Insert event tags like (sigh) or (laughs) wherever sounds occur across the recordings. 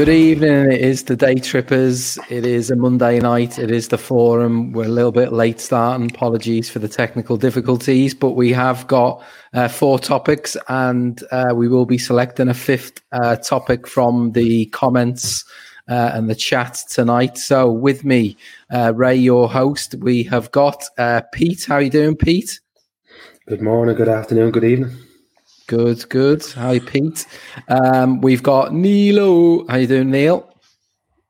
Good evening. It is the Day Trippers. It is a Monday night. It is the forum. We're a little bit late starting. Apologies for the technical difficulties, but we have got uh, four topics and uh, we will be selecting a fifth uh, topic from the comments uh, and the chat tonight. So, with me, uh, Ray, your host, we have got uh, Pete. How are you doing, Pete? Good morning, good afternoon, good evening. Good, good. Hi, Pete. Um, we've got Neilo. How you doing, Neil?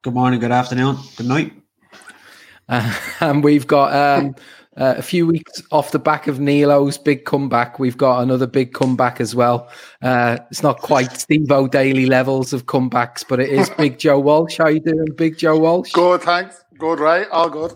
Good morning, good afternoon, good night. Uh, (laughs) and we've got um, uh, a few weeks off the back of Nilo's big comeback. We've got another big comeback as well. Uh, it's not quite Steve O'Daly levels of comebacks, but it is (laughs) Big Joe Walsh. How you doing, Big Joe Walsh? Good, thanks. Good, right? All good.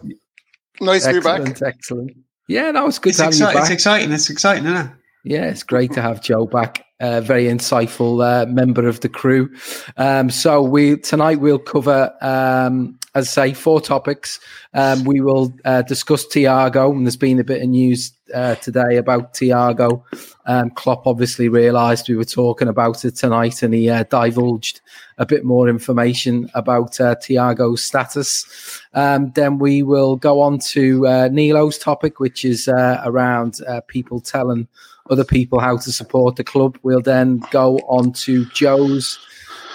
Nice excellent, to be back. Excellent. Yeah, that was good It's, to have exci- you back. it's exciting. It's exciting, isn't it? Yeah, it's great to have Joe back. Uh, very insightful uh, member of the crew. Um, so we tonight we'll cover, um, as I say, four topics. Um, we will uh, discuss Thiago, and there's been a bit of news uh, today about Thiago. Um, Klopp obviously realised we were talking about it tonight, and he uh, divulged a bit more information about uh, Thiago's status. Um, then we will go on to uh, Nilo's topic, which is around people telling other people how to support the club. We'll then go on to Joe's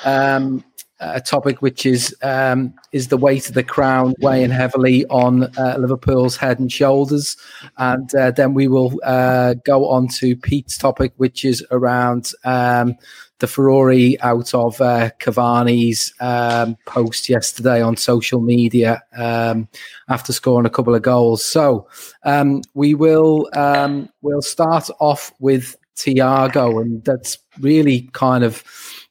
um, uh, topic, which is um, is the weight of the crown weighing heavily on uh, Liverpool's head and shoulders, and uh, then we will uh, go on to Pete's topic, which is around um, the Ferrari out of uh, Cavani's um, post yesterday on social media um, after scoring a couple of goals. So um, we will um, we'll start off with Thiago, and that's really kind of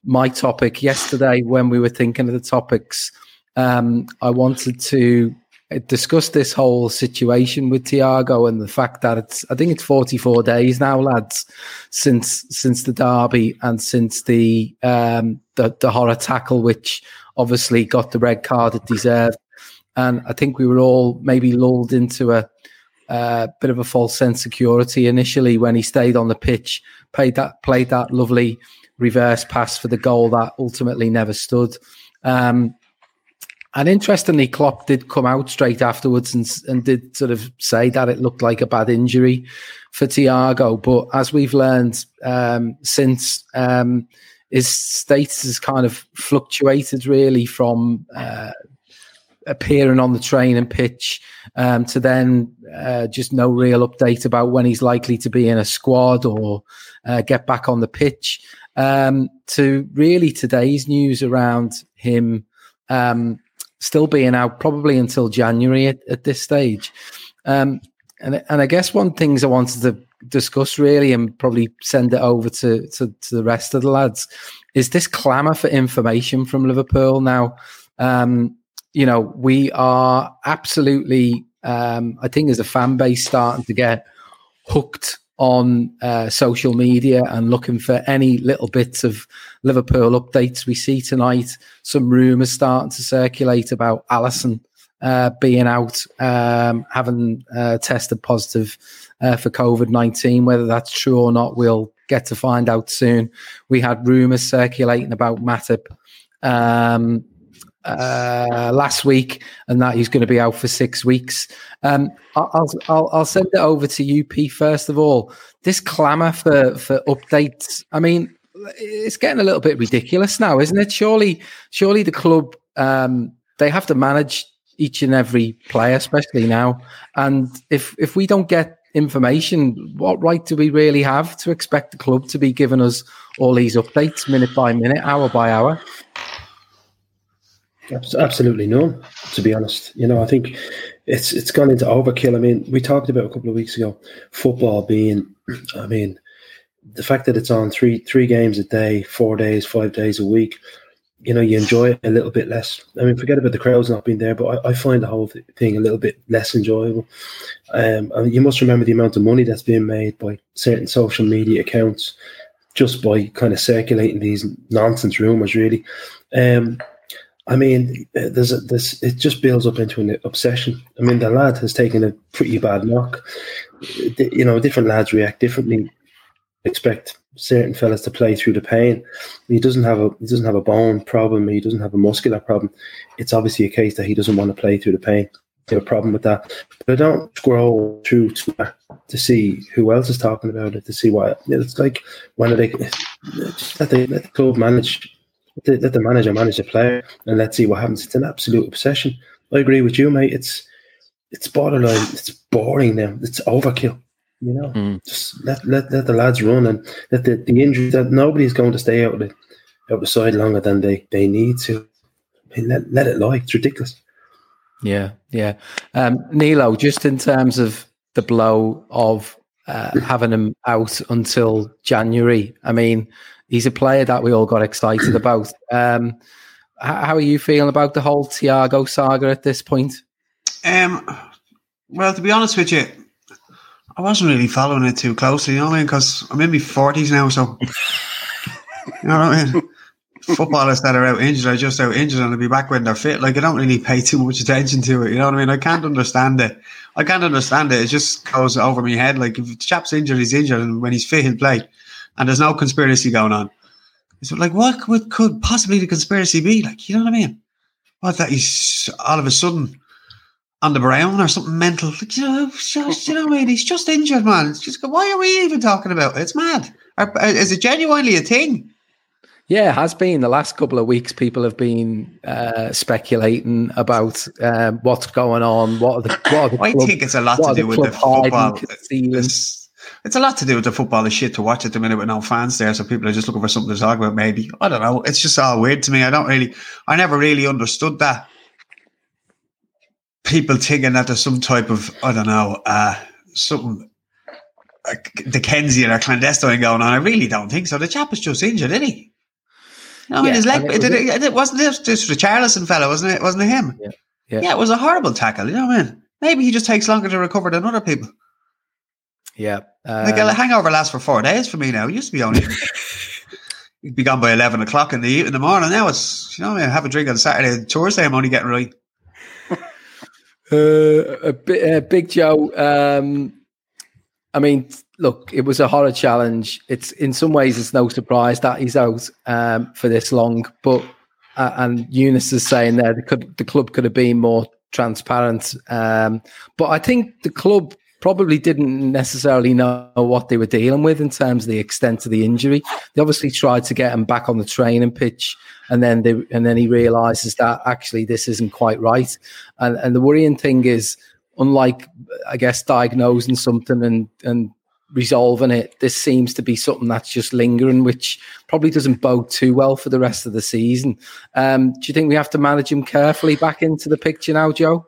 my topic yesterday when we were thinking of the topics. Um, I wanted to discuss this whole situation with Thiago and the fact that it's I think it's 44 days now, lads, since since the derby and since the um, the, the horror tackle, which obviously got the red card it deserved. And I think we were all maybe lulled into a uh, bit of a false sense of security initially when he stayed on the pitch, played that played that lovely reverse pass for the goal that ultimately never stood. Um, and interestingly, Klopp did come out straight afterwards and, and did sort of say that it looked like a bad injury for Thiago. But as we've learned um, since, um, his status has kind of fluctuated really from uh, appearing on the training pitch um, to then uh, just no real update about when he's likely to be in a squad or uh, get back on the pitch. Um, to really today's news around him um, still being out probably until January at, at this stage. Um, and, and I guess one things I wanted to discuss really and probably send it over to, to, to the rest of the lads is this clamour for information from Liverpool now. Um, you know, we are absolutely, um, I think, as a fan base, starting to get hooked on uh, social media and looking for any little bits of Liverpool updates. We see tonight some rumours starting to circulate about Alisson uh, being out, um, having uh, tested positive uh, for COVID 19. Whether that's true or not, we'll get to find out soon. We had rumours circulating about Matip. Um, uh, last week, and that he's going to be out for six weeks. Um, I'll, I'll, I'll send it over to you, P. First of all, this clamour for for updates. I mean, it's getting a little bit ridiculous now, isn't it? Surely, surely the club um, they have to manage each and every player, especially now. And if if we don't get information, what right do we really have to expect the club to be giving us all these updates minute by minute, hour by hour? Absolutely none, to be honest. You know, I think it's it's gone into overkill. I mean, we talked about a couple of weeks ago football being, I mean, the fact that it's on three three games a day, four days, five days a week. You know, you enjoy it a little bit less. I mean, forget about the crowds not being there, but I, I find the whole thing a little bit less enjoyable. Um, mean, you must remember the amount of money that's being made by certain social media accounts just by kind of circulating these nonsense rumors. Really, um, I mean, there's a, this. It just builds up into an obsession. I mean, the lad has taken a pretty bad knock. You know, different lads react differently. Expect certain fellas to play through the pain. He doesn't have a he doesn't have a bone problem. He doesn't have a muscular problem. It's obviously a case that he doesn't want to play through the pain. Have a problem with that. But I don't scroll through to, to see who else is talking about it. To see what it's like. When are they? Let the, let the club manage let the manager manage the player and let's see what happens. It's an absolute obsession. I agree with you, mate. It's it's borderline. It's boring now. It's overkill. You know, mm. just let, let let the lads run and let the, the injuries that nobody's going to stay out of the out the side longer than they they need to. I mean, let let it lie. It's ridiculous. Yeah, yeah. Um, Nilo, just in terms of the blow of uh, having him out until January. I mean, he's a player that we all got excited (clears throat) about. Um, how are you feeling about the whole Thiago saga at this point? Um, well, to be honest with you, I wasn't really following it too closely, you know what I mean? Because I'm in my 40s now, so, (laughs) you know what I mean? Footballers that are out injured are just out injured and they'll be back when they're fit. Like, I don't really pay too much attention to it, you know what I mean? I can't understand it. I can't understand it. It just goes over my head. Like, if the chap's injured, he's injured, and when he's fit, he'll play and there's no conspiracy going on. So, like, what could, could possibly the conspiracy be? Like, you know what I mean? What that he's all of a sudden on the brown or something mental? Like, you know, just, you know what I mean? He's just injured, man. It's just why are we even talking about it? It's mad. is it genuinely a thing? Yeah, it has been. The last couple of weeks, people have been uh, speculating about um, what's going on. What are the? What are the I think it's a lot to do with the football it's a lot to do with the football the shit to watch at the minute with no fans there. So people are just looking for something to talk about. Maybe I don't know. It's just all weird to me. I don't really. I never really understood that. People thinking that there's some type of I don't know uh, something like Dickensian or clandestine going on. I really don't think so. The chap was just injured, didn't he? No, yeah, his leg. It, it, it, wasn't this, this the Charlison fella, wasn't it? Wasn't it him? Yeah. yeah. yeah, it was a horrible tackle. You know what I mean? Maybe he just takes longer to recover than other people. Yeah. Um, like a hangover lasts for four days for me now. It used to be only (laughs) you'd be gone by eleven o'clock in the in the morning. Now it's you know I have a drink on Saturday and Thursday. I'm only getting right. (laughs) Uh, a, uh, Big Joe. Um, I mean, look, it was a horror challenge. It's in some ways it's no surprise that he's out um, for this long. But uh, and Eunice is saying there the, could, the club could have been more transparent. Um, but I think the club probably didn't necessarily know what they were dealing with in terms of the extent of the injury. They obviously tried to get him back on the training pitch, and then they and then he realizes that actually this isn't quite right. And and the worrying thing is, unlike I guess diagnosing something and and resolving it, this seems to be something that's just lingering, which probably doesn't bode too well for the rest of the season. Um, do you think we have to manage him carefully back into the picture now, Joe?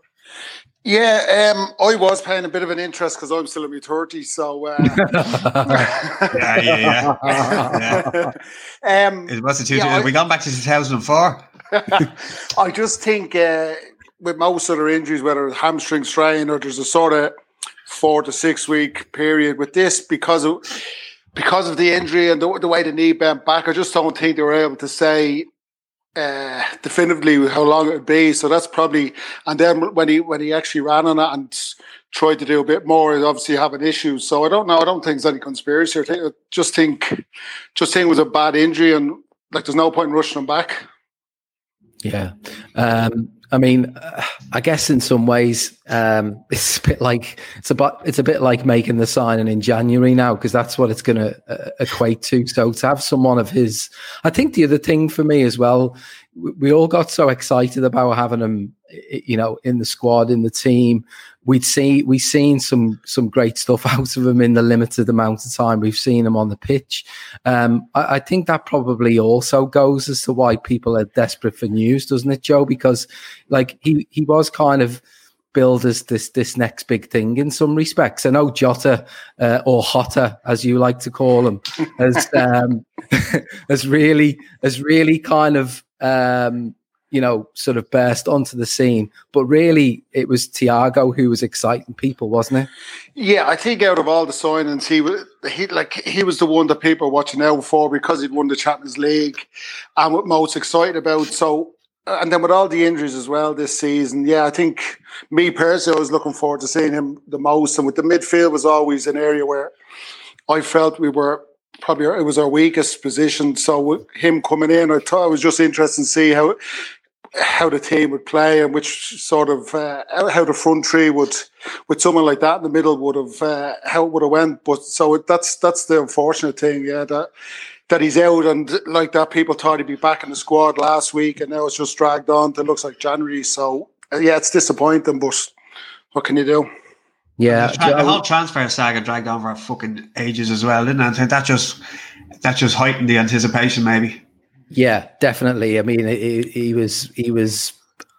Yeah, um, I was paying a bit of an interest because I'm still in my 30s. So, uh, (laughs) yeah, yeah, yeah. yeah. (laughs) um, it was two, yeah, we gone back to 2004. (laughs) I just think uh, with most other injuries, whether it's hamstring strain or there's a sort of four to six week period. With this, because of because of the injury and the, the way the knee bent back, I just don't think they were able to say uh, definitively how long it would be. So that's probably and then when he when he actually ran on it and tried to do a bit more, he's obviously having issues. So I don't know. I don't think there's any conspiracy. I just think just think it was a bad injury and like there's no point in rushing him back. Yeah. Um, I mean, uh, I guess in some ways, um, (laughs) it's a bit like it's about it's a bit like making the signing in January now because that's what it's going to uh, equate to. So to have someone of his, I think the other thing for me as well, we, we all got so excited about having him, you know, in the squad in the team we'd see we've seen some some great stuff (laughs) out of him in the limited amount of time we've seen him on the pitch. Um, I, I, think that probably also goes as to why people are desperate for news, doesn't it, Joe? Because like he he was kind of billed as this this next big thing in some respects. I know Jota uh, or Hotter, as you like to call him, has (laughs) um, (laughs) has really has really kind of um, you know, sort of burst onto the scene. But really, it was Thiago who was exciting people, wasn't it? Yeah, I think out of all the signings, he was he like he was the one that people were watching out for because he'd won the Champions League and what most excited about. So, and then with all the injuries as well this season, yeah, I think me personally, I was looking forward to seeing him the most. And with the midfield was always an area where I felt we were probably it was our weakest position. So him coming in, I thought it was just interesting to see how how the team would play and which sort of uh, how the front three would with someone like that in the middle would have uh, how it would have went. But so that's that's the unfortunate thing, yeah, that that he's out and like that. People thought he'd be back in the squad last week, and now it's just dragged on to looks like January. So uh, yeah, it's disappointing, but what can you do? Yeah, the, tra- the whole transfer saga dragged on for fucking ages as well, didn't it? I think that just that just heightened the anticipation, maybe. Yeah, definitely. I mean, he, he was he was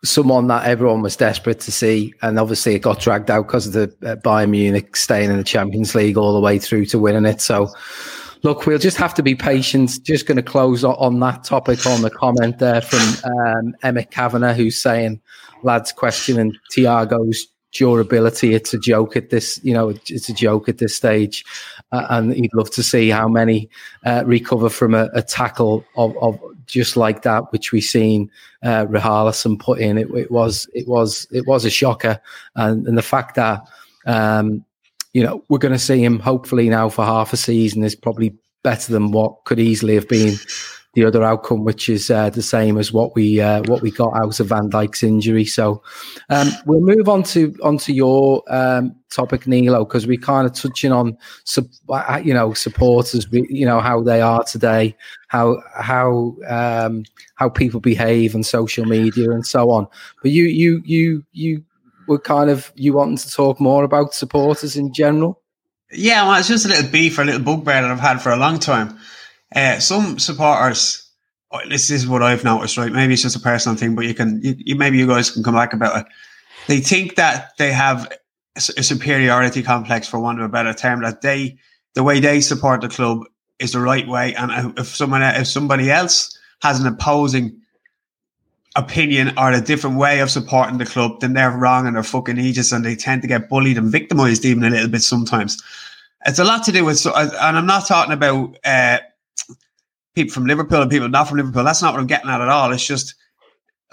someone that everyone was desperate to see, and obviously it got dragged out because of the uh, Bayern Munich staying in the Champions League all the way through to winning it. So, look, we'll just have to be patient. Just going to close on that topic on the comment there from um, Emmett Kavanagh, who's saying, lads, questioning Thiago's durability. It's a joke at this, you know, it's a joke at this stage, and he'd love to see how many uh, recover from a, a tackle of, of, just like that, which we've seen uh, Richarlison put in. It, it, was, it was, it was a shocker, and, and the fact that. Um, you know, we're going to see him hopefully now for half a season is probably better than what could easily have been the other outcome, which is uh, the same as what we uh, what we got out of Van Dijk's injury. So um, we'll move on to onto your um, topic, Nilo, because we're kind of touching on uh, you know supporters, you know how they are today, how how um, how people behave on social media and so on. But you you you you were kind of you wanting to talk more about supporters in general. Yeah, well, it's just a little beef or a little bugbear that I've had for a long time. Uh, some supporters, oh, this is what I've noticed, right? Maybe it's just a personal thing, but you can, you, you, maybe you guys can come back about it. They think that they have a superiority complex, for want of a better term, that they, the way they support the club is the right way, and if someone, if somebody else has an opposing opinion or a different way of supporting the club, then they're wrong and they're fucking aegis, and they tend to get bullied and victimized even a little bit sometimes. It's a lot to do with, and I'm not talking about. Uh, people from Liverpool and people not from Liverpool. That's not what I'm getting at at all. It's just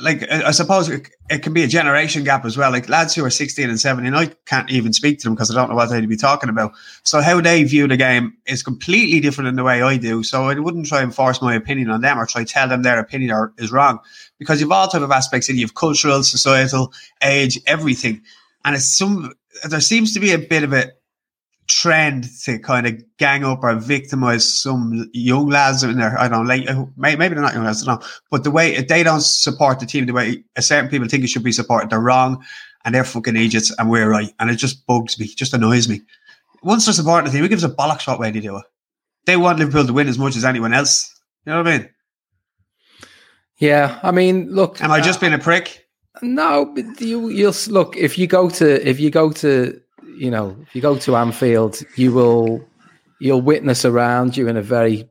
like I suppose it, it, can be a generation gap as well. Like lads who are 16 and 17, I can't even speak to them because I don't know what they'd be talking about. So how they view the game is completely different than the way I do. So I wouldn't try and force my opinion on them or try to tell them their opinion are, is wrong because you've all type of aspects in you have cultural, societal, age, everything. And it's some, there seems to be a bit of a, trend to kind of gang up or victimize some young lads in there. I don't know, like maybe they're not young lads, I don't know. But the way they don't support the team the way certain people think it should be supported, they're wrong and they're fucking idiots and we're right. And it just bugs me, just annoys me. Once they're supporting the team, who gives a bollocks what way they do it? They want Liverpool to win as much as anyone else. You know what I mean? Yeah, I mean, look. Am I just uh, being a prick? No, you, you'll look if you go to if you go to you know, if you go to Anfield, you will you'll witness around you in a very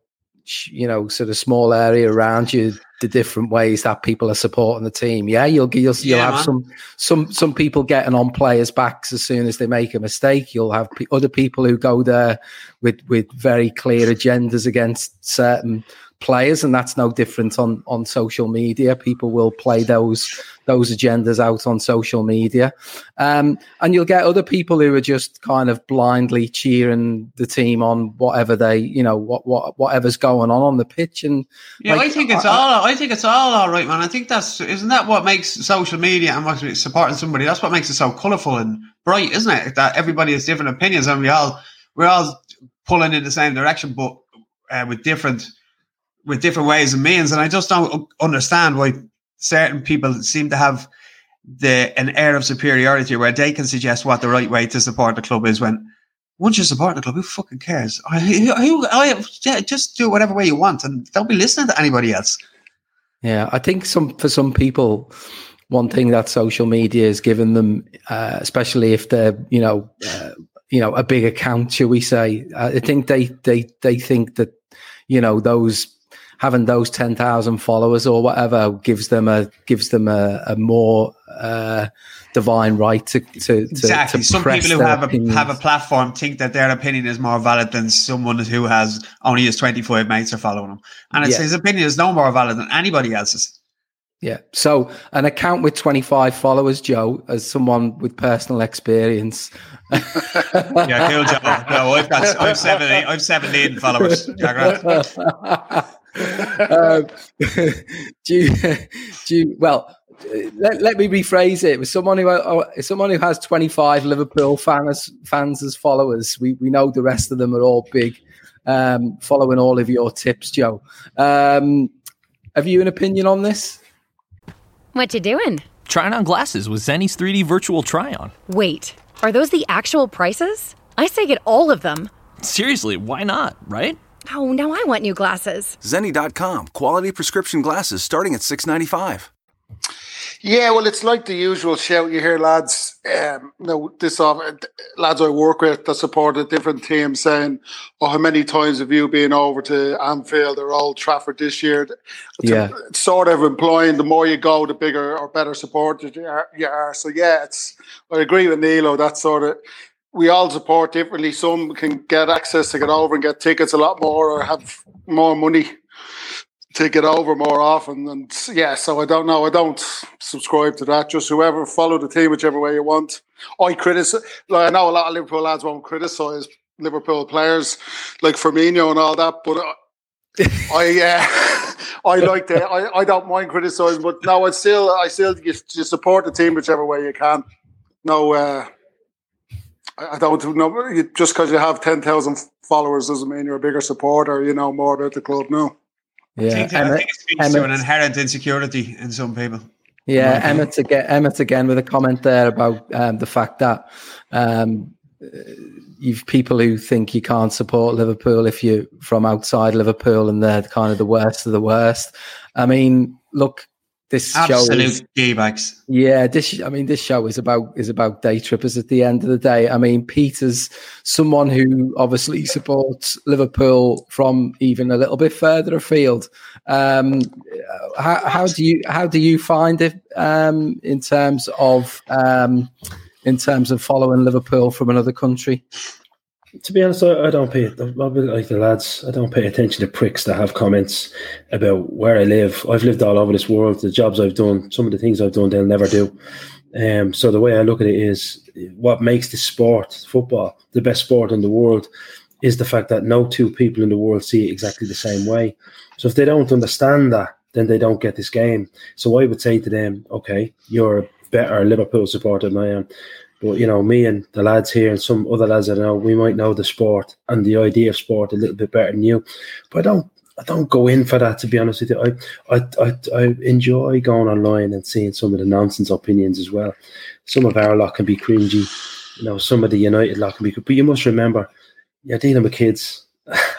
you know sort of small area around you the different ways that people are supporting the team. Yeah, you'll you'll, you'll Yeah, have man. some some some people getting on players' backs as soon as they make a mistake. You'll have pe- other people who go there with with very clear agendas against certain players, and that's no different on on social media. People will play those those agendas out on social media, um, and you'll get other people who are just kind of blindly cheering the team on whatever they you know what what whatever's going on on the pitch and Yeah, like, I think it's all. I think it's all all right, man. I think that's isn't that what makes social media and what supporting somebody. That's what makes it so colourful and bright, isn't it? That everybody has different opinions and we all we're all pulling in the same direction, but uh, with different with different ways and means. And I just don't understand why certain people seem to have the an air of superiority where they can suggest what the right way to support the club is when. Once you support the club, who fucking cares? I, who, I, yeah, just do whatever way you want, and don't be listening to anybody else. Yeah, I think some for some people, one thing that social media has given them, uh, especially if they're you know uh, you know a big account, shall we say? Uh, I think they they they think that you know those having those ten thousand followers or whatever gives them a gives them a, a more uh, divine right to to to, Exactly. to Some people who have a have a platform think that their opinion is more valid than someone who has only his twenty five mates are following him, and it's Yeah. his opinion is no more valid than anybody else's. Yeah. So an account with 25 followers, Joe, as someone with personal experience. Yeah, cool, Joe. No, I've got I've seventeen I've seventeen followers. (laughs) Yeah, um, (laughs) do you, do you, well, let, let me rephrase it. With someone who uh, someone who has 25 Liverpool fans fans as followers, we, we know the rest of them are all big, um, following all of your tips, Joe. Um, have you an opinion on this? What you doing? Trying on glasses with Zenni's 3D virtual try on. Wait, are those the actual prices? I say get all of them. Seriously, why not, right? Oh, now I want new glasses. Zenni.com. Quality prescription glasses starting at six ninety five. Yeah, well, it's like the usual shout you hear, lads. Um, no, this off lads I work with that support a different team saying, "Oh, how many times have you been over to Anfield or Old Trafford this year?" Yeah. it's sort of implying the more you go, the bigger or better supported you are. You are. So yeah, it's. I agree with Nilo. That sort of. We all support differently. Some can get access to get over and get tickets a lot more, or have more money to get over more often. And yeah, so I don't know. I don't subscribe to that. Just whoever follow the team, whichever way you want. I criticize. Like I know a lot of Liverpool lads won't criticize Liverpool players like Firmino and all that, but I, I uh, (laughs) I like that. I, I don't mind criticizing, but no, I still I still you, you support the team whichever way you can. No, uh, I I don't know. Just because you have ten thousand followers doesn't mean you're a bigger supporter. You know more about the club. No. I Yeah. think, I think it speaks to an inherent insecurity in some people. Yeah, Emmett again, Emmett again with a comment there about um, the fact that um, uh, you've people who think you can't support Liverpool if you're from outside Liverpool and they're kind of the worst of the worst. I mean, look, this show is, Absolute gay bags. yeah, this I mean this show is about is about day trippers at the end of the day. I mean, Peter's someone who obviously supports Liverpool from even a little bit further afield. Um, how, how do you how do you find it um, in terms of um, in terms of following Liverpool from another country? To be honest, I, don't pay like the lads. I don't pay attention to pricks that have comments about where I live. I've lived all over this world. The jobs I've done, some of the things I've done, they'll never do. Um, so the way I look at it is, what makes this sport, football, the best sport in the world, is the fact that no two people in the world see it exactly the same way. So if they don't understand that, then they don't get this game. So I would say to them, okay, you're a better Liverpool supporter than I am. But you know, me and the lads here and some other lads I know, we might know the sport and the idea of sport a little bit better than you. But I don't I don't go in for that to be honest with you. I I I, I enjoy going online and seeing some of the nonsense opinions as well. Some of our lot can be cringy, you know, some of the United lot can be but you must remember you're dealing with kids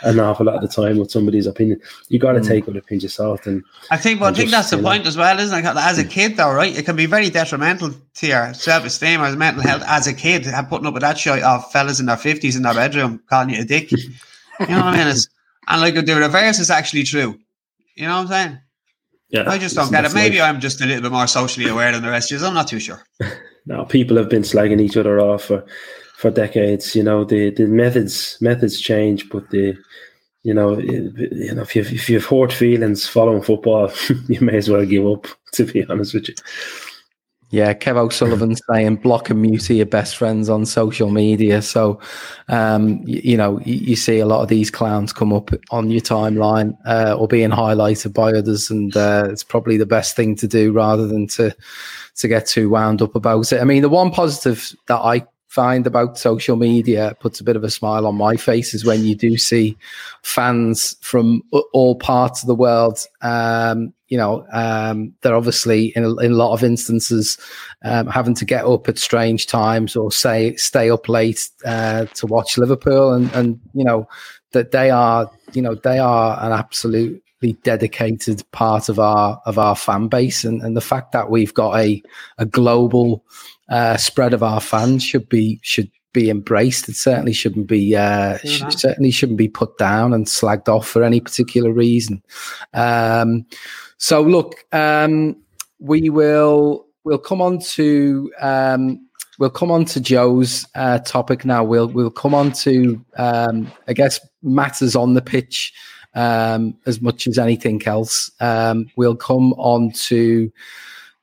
an awful lot of the time with somebody's opinion. You gotta Mm. take it with a pinch of salt and I think, well, I think just, that's the you know- point as well, isn't it? As a kid, though, right? It can be very detrimental to your self-esteem or mental health as a kid. uh, Putting up with that shit of fellas in their fifties in their bedroom calling you a dick. (laughs) You know what I mean? It's, And like the reverse is actually true. You know what I'm saying? Yeah, I just don't get it. Maybe I'm just a little bit more socially aware than the rest of you. I'm not too sure. (laughs) no, people have been slagging each other off for, for decades. You know, the, the methods methods change, but the you know, you know, if you've if you've hurt feelings following football, (laughs) you may as well give up. (laughs) To be honest with you. Yeah, Kev O'Sullivan (laughs) saying block and mute your best friends on social media. So, um, you, you, know, you, you, see a lot of these clowns come up on your timeline uh, or being highlighted by others, and uh, it's probably the best thing to do rather than to to get too wound up about it. I mean, the one positive that I find about social media puts a bit of a smile on my face is when you do see fans from all parts of the world. Um, you know, um, they're obviously in a, in a lot of instances um, having to get up at strange times or say stay up late uh, to watch Liverpool, and and you know that they are you know they are an absolutely dedicated part of our of our fan base, and, and the fact that we've got a a global uh, spread of our fans should be should be embraced. It certainly shouldn't be uh, sh- certainly shouldn't be put down and slagged off for any particular reason. Um, so look, um, we will we'll come on to um, we'll come on to Joe's uh, topic now. We'll we'll come on to um, I guess matters on the pitch um, as much as anything else. Um, we'll come on to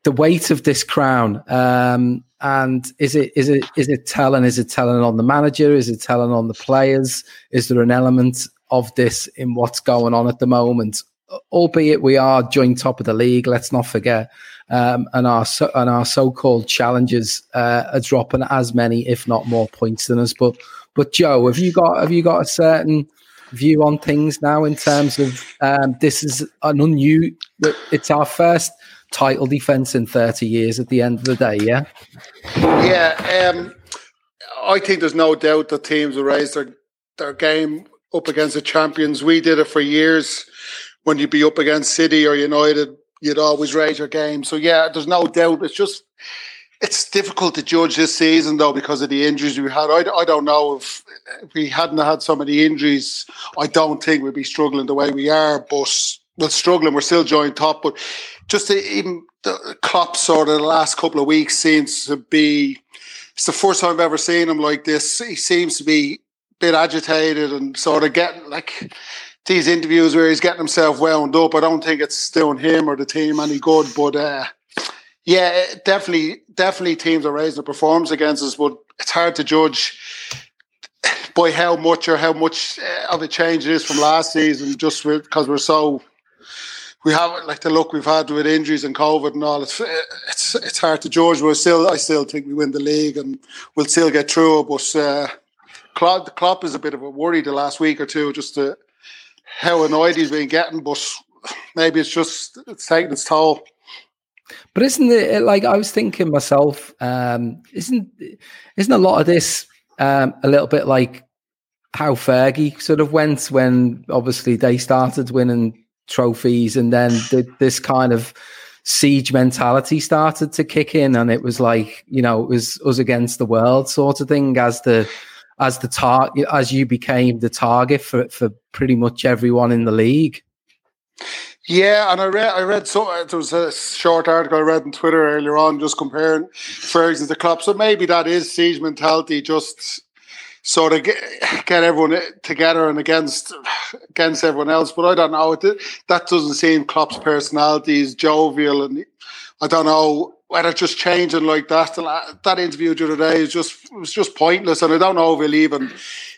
the weight of this crown. Um, and is it is it is it telling? Is it telling on the manager? Is it telling on the players? Is there an element of this in what's going on at the moment? albeit we are joint top of the league, let's not forget, um, and our so, and our so-called challengers uh, are dropping as many, if not more, points than us. But but Joe, have you got have you got a certain view on things now in terms of um, this is an unusual? It's our first title defense in thirty years. At the end of the day, yeah, yeah. Um, I think there's no doubt that teams will raise their their game up against the champions. We did it for years when you'd be up against City or United, you'd always raise your game. So yeah, there's no doubt. It's just it's difficult to judge this season though because of the injuries we had. I, I don't know if, if we hadn't had so many injuries, I don't think we'd be struggling the way we are. But we're struggling. We're still joint top, but just the, even the Klopp sort of the last couple of weeks seems to be. It's the first time I've ever seen him like this. He seems to be a bit agitated and sort of getting like these interviews where he's getting himself wound up. I don't think it's doing him or the team any good, but uh, yeah, definitely, definitely teams are raising the performance against us, but it's hard to judge by how much or how much uh, of a change it is from last season, just because we're so we haven't like the look we've had with injuries and COVID and all. It's it's it's hard to judge. We're still, I still think we win the league and we'll still get through. But uh, Klopp, Klopp is a bit of a worry the last week or two, just to how annoyed he's been getting, but maybe it's just it's taking its toll. But isn't it like I was thinking myself? Um, isn't isn't a lot of this um, a little bit like how Fergie sort of went when obviously they started winning trophies, and then the, this kind of siege mentality started to kick in, and it was like you know it was us against the world sort of thing as the as the target as you became the target for for pretty much everyone in the league. Yeah, and I read I read so there was a short article I read on Twitter earlier on just comparing Ferguson to Klopp. So maybe that is siege mentality, just sort of get, get everyone together and against against everyone else. But I don't know. That doesn't seem Klopp's personality is jovial, and I don't know whether just changing like that. That interview the other day is just was just pointless, and I don't know if he'll even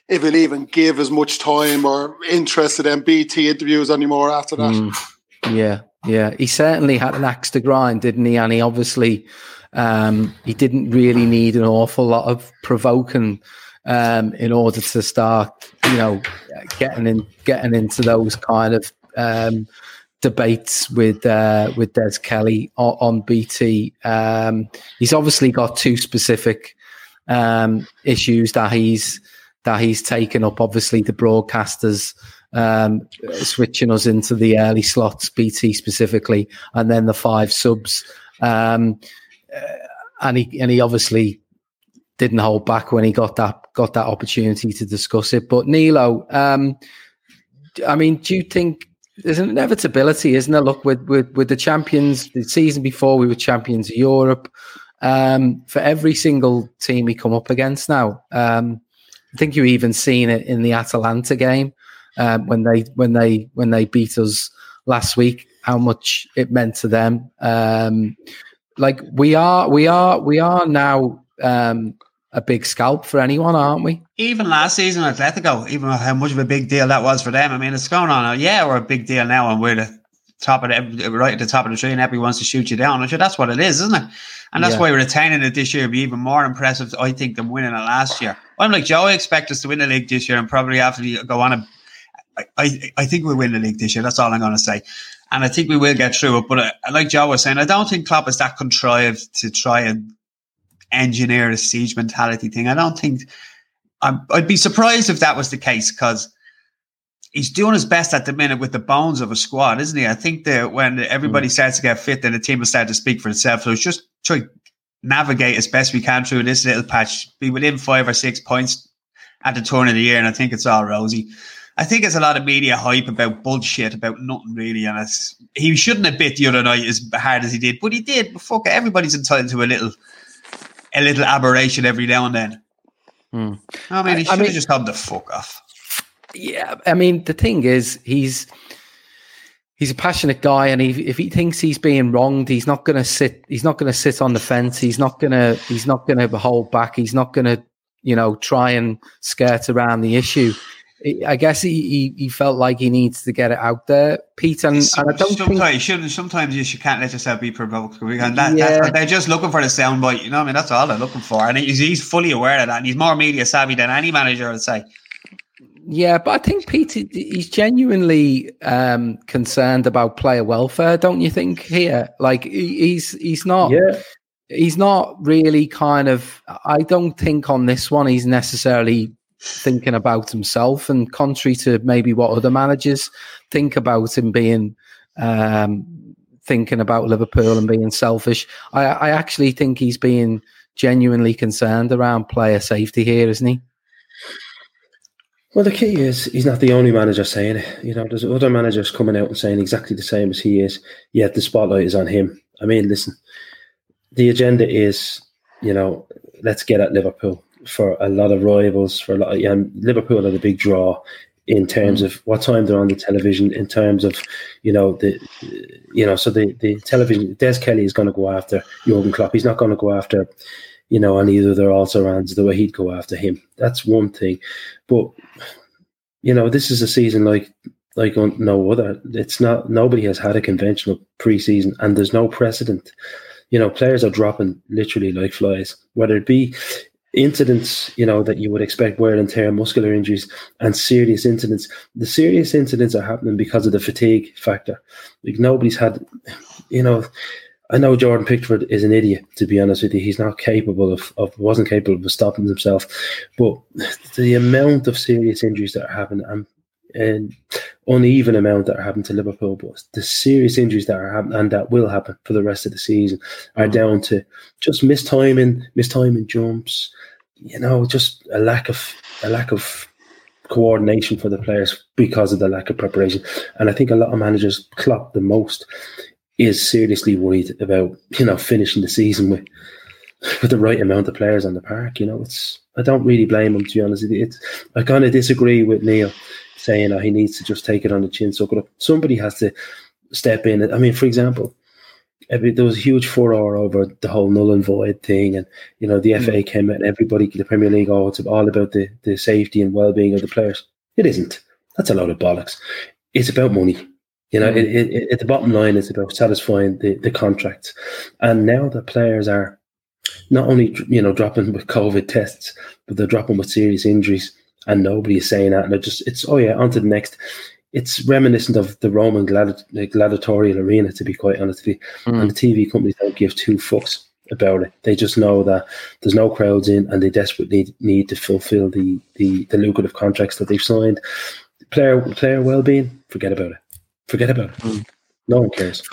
if he'll even give as much time or interested in BT interviews anymore after that. Mm, yeah, yeah, he certainly had an axe to grind, didn't he? And he obviously um, he didn't really need an awful lot of provoking. Um, in order to start, you know, getting in, getting into those kind of um, debates with uh, with Des Kelly on, on BT. Um, he's obviously got two specific um, issues that he's that he's taken up. Obviously, the broadcasters um, switching us into the early slots, BT specifically, and then the five subs. Um, uh, and he and he obviously didn't hold back when he got that got that opportunity to discuss it. But Nilo, um, I mean, do you think there's an inevitability, isn't there? Look, with with with the champions, the season before we were champions of Europe. Um, for every single team we come up against now, um, I think you even seen it in the Atalanta game um, when they when they when they beat us last week. How much it meant to them. Um, like we are, we are, we are now um, a big scalp for anyone, aren't we? Even last season, Atletico, even how much of a big deal that was for them. I mean, it's going on. Yeah, we're a big deal now, and we're the top of the, right at the top of the tree, and everyone wants to shoot you down. I sure that's what it is, isn't it? And that's yeah. why retaining it this year would be even more impressive, I think, than winning it last year. I'm like Joe. I expect us to win the league this year, and probably after we go on a. I, I think we'll win the league this year. That's all I'm going to say. And I think we will get through it. But uh, like Joe was saying, I don't think Klopp is that contrived to try and engineer a siege mentality thing. I don't think i would be surprised if that was the case because he's doing his best at the minute with the bones of a squad, isn't he? I think that when everybody mm. starts to get fit, then the team will start to speak for itself. So it's just try navigate as best we can through this little patch, be within five or six points at the turn of the year, and I think it's all rosy. I think it's a lot of media hype about bullshit about nothing really, and it's he shouldn't have bit the other night as hard as he did, but he did. But fuck, everybody's entitled to a little a little aberration every now and then. Hmm. I mean, he should I mean, have just had the fuck off. Yeah, I mean, the thing is, he's he's a passionate guy, and he, if he thinks he's being wronged, he's not going to sit. He's not going to sit on the fence. He's not going to. He's not going to hold back. He's not going to, you know, try and skirt around the issue. I guess he, he, he, felt like he needs to get it out there, Pete. And, and I don't sometimes think... you shouldn't. Sometimes you should, can't let yourself be provoked. And that, yeah. they're just looking for the soundbite. You know, I mean, that's all they're looking for. And he's, he's fully aware of that. And he's more media savvy than any manager, I'd say. Yeah, but I think Pete, he's genuinely um, concerned about player welfare, don't you think? Here, like he's he's not. Yeah. He's not really kind of. I don't think on this one he's necessarily thinking about himself, and contrary to maybe what other managers think about him being um, thinking about Liverpool and being selfish, I, I actually think he's being genuinely concerned around player safety here, isn't he? Well, the key is he's not the only manager saying it. You know, there's other managers coming out and saying exactly the same as he is, yet the spotlight is on him. I mean, listen, the agenda is, you know, let's get at Liverpool for a lot of rivals, for a lot of, yeah, Liverpool are the big draw in terms mm. of what time they're on the television, in terms of, you know, the, you know, so the, the television, Des Kelly is going to go after Jurgen Klopp. He's not going to go after, you know, on either their also runs the way he'd go after him. That's one thing. But, you know, this is a season like, like no other. It's not, nobody has had a conventional preseason and there's no precedent you know, players are dropping literally like flies, whether it be incidents, you know, that you would expect wear and tear, muscular injuries, and serious incidents. The serious incidents are happening because of the fatigue factor. Like nobody's had, you know, I know Jordan Pickford is an idiot, to be honest with you. He's not capable of, of wasn't capable of stopping himself. But the amount of serious injuries that are happening and, and uneven amount that are happening to Liverpool, but the serious injuries that are happening and that will happen for the rest of the season are mm-hmm. down to just mistiming, mistiming jumps, you know, just a lack of a lack of coordination for the players because of the lack of preparation. And I think a lot of managers, Klopp the most, is seriously worried about you know finishing the season with with the right amount of players on the park. You know, it's I don't really blame him to be honest. It's, I kind of disagree with Neil saying oh, he needs to just take it on the chin, suck it up. Somebody has to step in. I mean, for example, there was a huge furor over the whole null and void thing, and you know the mm. FA came out and everybody, the Premier League, oh, it's all about the the safety and well being of the players. It isn't. That's a load of bollocks. It's about money. You know, mm. it, it, it, the bottom line is about satisfying the the contracts, and now the players are not only you know dropping with COVID tests, but they're dropping with serious injuries, and nobody is saying that. And it just it's oh yeah, on to the next it's reminiscent of the Roman gladi- gladiatorial arena, to be quite honest with you. Mm. And the TV companies don't give two fucks about it. They just know that there's no crowds in, and they desperately need, to fulfil the, the the lucrative contracts that they've signed. Player player well being, forget about it. Forget about it. Mm. No one cares.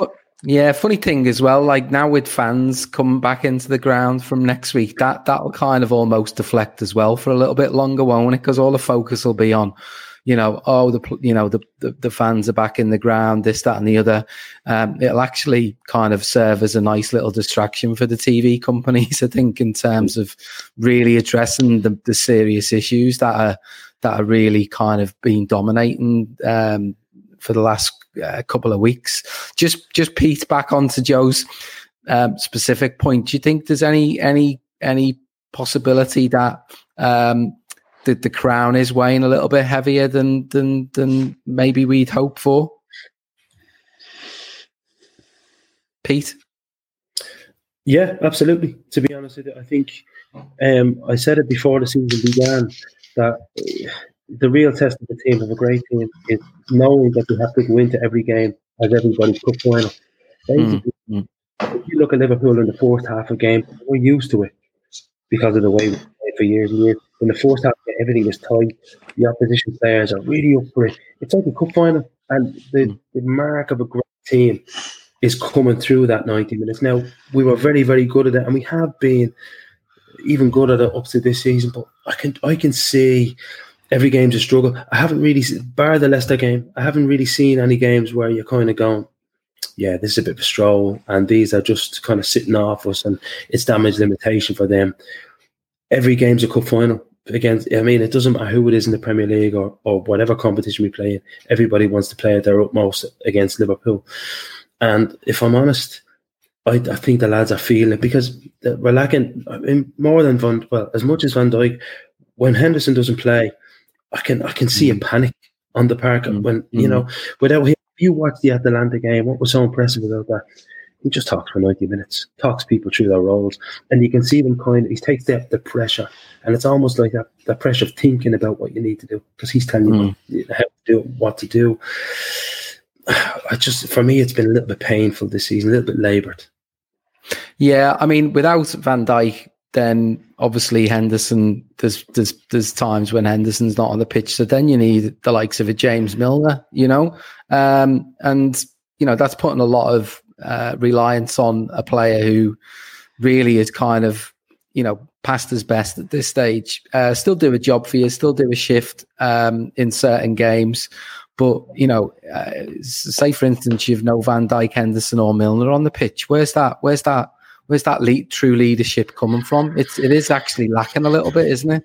Yeah, funny thing as well. Like now with fans coming back into the ground from next week, that that'll kind of almost deflect as well for a little bit longer, won't it? Because all the focus will be on you know, oh, the you know the, the, the fans are back in the ground, this, that, and the other. Um, it'll actually kind of serve as a nice little distraction for the TV companies, (laughs) I think, in terms of really addressing the, the serious issues that are that are really kind of being dominating um, for the last uh, couple of weeks. Just just Pete back onto Joe's um, specific point. Do you think there's any any any possibility that um, the, the crown is weighing a little bit heavier than than than maybe we'd hope for? Pete. Yeah, absolutely. To be honest with you, I think um, I said it before the season began that the real test of the team of a great team is knowing that you have to go into every game as everybody's cup final. Basically, mm-hmm. if you look at Liverpool in the fourth half of game, we're used to it because of the way we played for years and years. In the first half, everything is tight. The opposition players are really up for it. It's like a cup final, and the, mm. the mark of a great team is coming through that 90 minutes. Now, we were very, very good at it, and we have been even good at it up to this season. But I can, I can see every game's a struggle. I haven't really, bar the Leicester game, I haven't really seen any games where you're kind of going, yeah, this is a bit of a stroll, and these are just kind of sitting off us, and it's damage limitation for them. Every game's a cup final against. I mean, it doesn't matter who it is in the Premier League or or whatever competition we play in. Everybody wants to play at their utmost against Liverpool, and if I'm honest, I, I think the lads are feeling it because we're lacking. I mean, more than Van. Well, as much as Van Dijk, when Henderson doesn't play, I can I can see a mm. panic on the park mm. when you know mm. without him you watch the Atalanta game, what was so impressive about that? He just talks for 90 minutes, talks people through their roles, and you can see them kind of, he takes the, the pressure, and it's almost like that, the pressure of thinking about what you need to do because he's telling mm. you how to do it, what to do. (sighs) I just, for me, it's been a little bit painful this season, a little bit laboured. Yeah, I mean, without Van Dijk, then obviously Henderson. There's there's there's times when Henderson's not on the pitch, so then you need the likes of a James Milner, you know, um, and you know that's putting a lot of uh, reliance on a player who really is kind of you know past his best at this stage. Uh, still do a job for you, still do a shift um, in certain games. But you know, uh, say for instance, you've no Van Dijk, Henderson, or Milner on the pitch. Where's that? Where's that? Where's that lead, true leadership coming from? It's it is actually lacking a little bit, isn't it?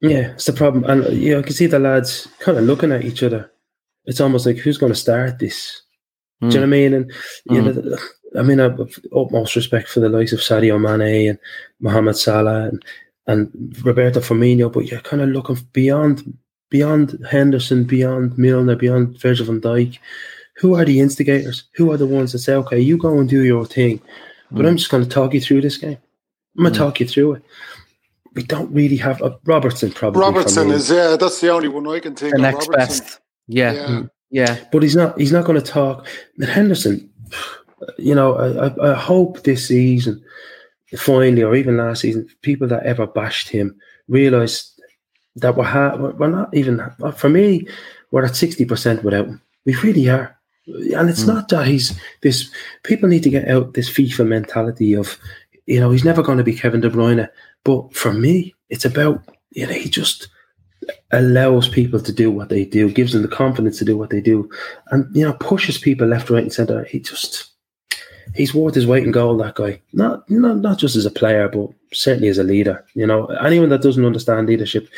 Yeah, it's the problem. And you know, I can see the lads kind of looking at each other. It's almost like who's going to start this? Mm. Do you know what I mean? And you mm. know, I mean, I've utmost respect for the likes of Sadio Mane and Mohamed Salah and and Roberto Firmino, but you're kind of looking beyond beyond Henderson, beyond Milner, beyond Virgil van Dijk. Who are the instigators? Who are the ones that say, "Okay, you go and do your thing," but mm. I'm just going to talk you through this game. I'm going to talk you through it we don't really have a Robertson. Probably Robertson is yeah. That's the only one I can think. The of. next Robertson. best. Yeah. yeah, mm, yeah. But he's not. He's not going to talk. But Henderson, you know, I, I, hope this season, finally, or even last season, people that ever bashed him realize that we're ha- we're not even. For me, we're at sixty percent without him. We really are. And it's mm. not that he's this. People need to get out this FIFA mentality of, you know, he's never going to be Kevin De Bruyne. But for me, it's about, you know, he just allows people to do what they do, gives them the confidence to do what they do, and, you know, pushes people left, right, and centre. He just, he's worth his weight in gold, that guy. Not, not, not just as a player, but certainly as a leader. You know, anyone that doesn't understand leadership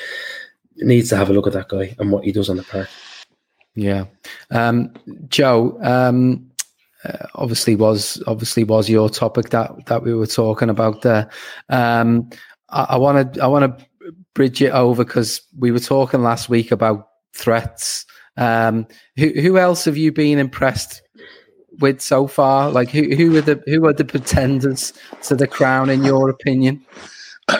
needs to have a look at that guy and what he does on the park. Yeah. Um, Joe, um, uh, obviously was obviously was your topic that that we were talking about there. Um, I want to I want to bridge it over because we were talking last week about threats. Um, who who else have you been impressed with so far? Like who who are the who are the pretenders to the crown in your opinion? (coughs)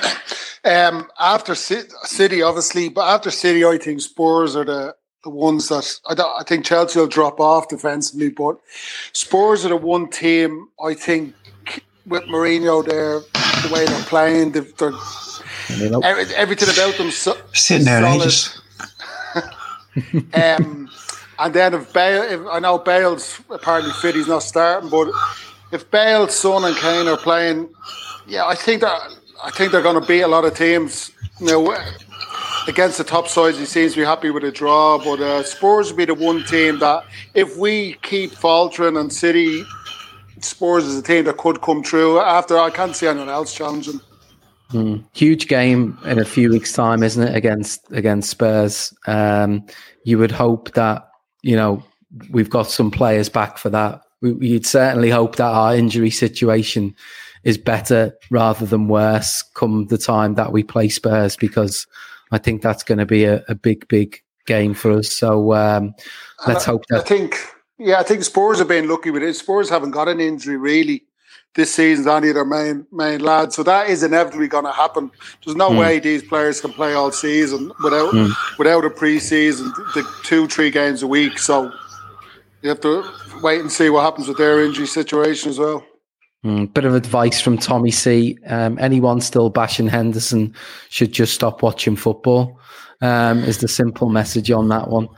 Um, after City, obviously, but after City, I think Spurs are the the ones that I, I think Chelsea will drop off defensively, but Spurs are the one team I think with Mourinho there, the way they're playing, they're, they're every, everything about them so, sitting there ages. (laughs) (laughs) um, and then if Bale, if, I know Bale's apparently fit, he's not starting, but if Bale, Son, and Kane are playing, yeah, I think that I think they're going to beat a lot of teams. You know, against the top sides, he seems to be happy with a draw. But uh, Spurs will be the one team that, if we keep faltering and City, Spurs is a team that could come through. After I can't see anyone else challenging. Mm. Huge game in a few weeks' time, isn't it? Against against Spurs. Um, you would hope that you know we've got some players back for that. We, would certainly hope that our injury situation is better rather than worse come the time that we play Spurs because I think that's going to be a, a big, big game for us. So um, let's I, hope that. I think, yeah, I think Spurs have been lucky with it. Spurs haven't got an injury really this season's any of their main main lads. So that is inevitably going to happen. There's no mm. way these players can play all season without mm. without a preseason, the two three games a week. So you have to wait and see what happens with their injury situation as well. Mm, bit of advice from Tommy C. Um, anyone still bashing Henderson should just stop watching football. Um, is the simple message on that one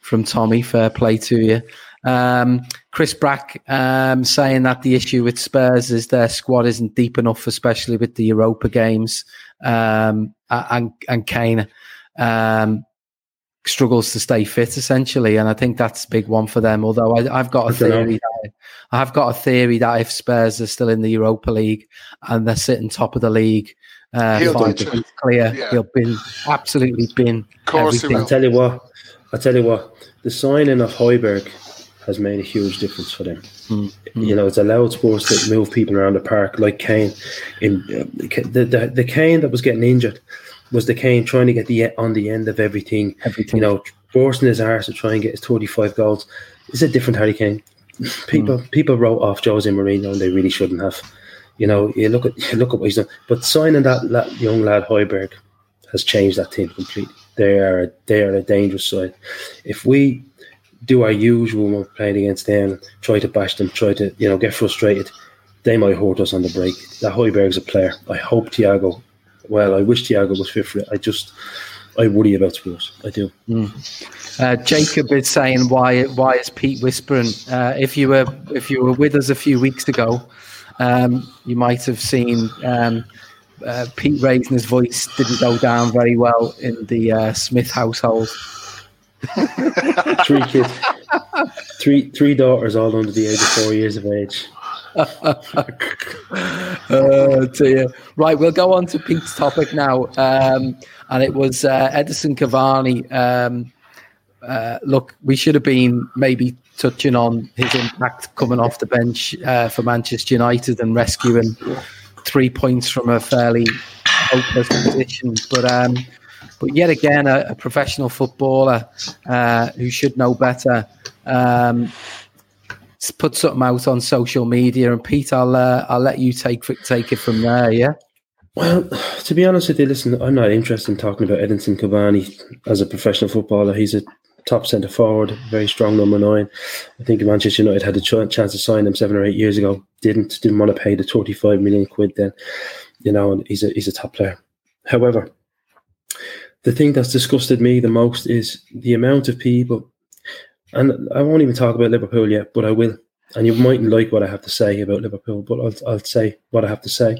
from Tommy. Fair play to you. Um, Chris Brack um, saying that the issue with Spurs is their squad isn't deep enough, especially with the Europa games. Um, and and Kane um, struggles to stay fit essentially, and I think that's a big one for them. Although I, have got a theory that I have got a theory that if Spurs are still in the Europa League and they're sitting top of the league, uh, five clear, yeah. he'll bin absolutely bin. Everything. I'll tell you what. I'll tell you what. The signing of Højbjerg has made a huge difference for them. Mm-hmm. You know, it's allowed Spurs to move people around the park like Kane. In uh, the, the the Kane that was getting injured was the Kane trying to get the on the end of everything. Everything. You know, forcing his arse to try and get his 35 goals. It's a different Harry Kane. (laughs) People mm. people wrote off Jose Mourinho and they really shouldn't have. You know, you look at (laughs) you look at what he's done. But signing that, that young lad Højbjerg has changed that team completely. They are they are a dangerous side. If we do our usual when we're playing against them, try to bash them, try to you know get frustrated, they might hurt us on the break. That Højbjerg's a player. I hope Thiago well. I wish Thiago was fit for it. I just I worry about Spurs. I do. Mm. Uh, Jacob is saying why why is Pete whispering? Uh, if you were if you were with us a few weeks ago, um, you might have seen um, uh, Pete raising his voice didn't go down very well in the uh, Smith household. Three kids, three three daughters, all under the age of four years of age (laughs) oh dear. Right, we'll go on to Pete's topic now. Um, and it was uh, Edinson Cavani. Um, uh, look, we should have been maybe touching on his impact coming off the bench uh, for Manchester United and rescuing three points from a fairly hopeless position. But um, but yet again, a, a professional footballer uh, who should know better. Um, put something out on social media, and Pete, I'll uh, I'll let you take take it from there. Yeah. Well, to be honest with you, listen, I'm not interested in talking about Edinson Cavani as a professional footballer. He's a top centre forward, very strong number nine. I think Manchester United had a ch- chance to sign him seven or eight years ago. Didn't didn't want to pay the 35 million quid then. You know, and he's a he's a top player. However, the thing that's disgusted me the most is the amount of people and I won't even talk about Liverpool yet, but I will. And you mightn't like what I have to say about Liverpool, but I'll, I'll say what I have to say.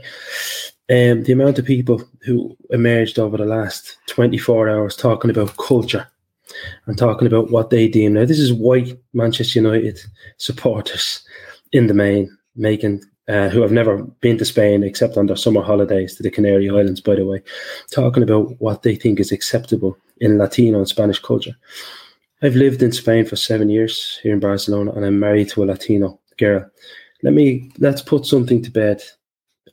Um, the amount of people who emerged over the last 24 hours talking about culture and talking about what they deem now. This is white Manchester United supporters in the main making uh, who have never been to Spain except on their summer holidays to the Canary Islands, by the way, talking about what they think is acceptable in Latino and Spanish culture. I've lived in Spain for seven years here in Barcelona, and I'm married to a Latino girl. Let me let's put something to bed.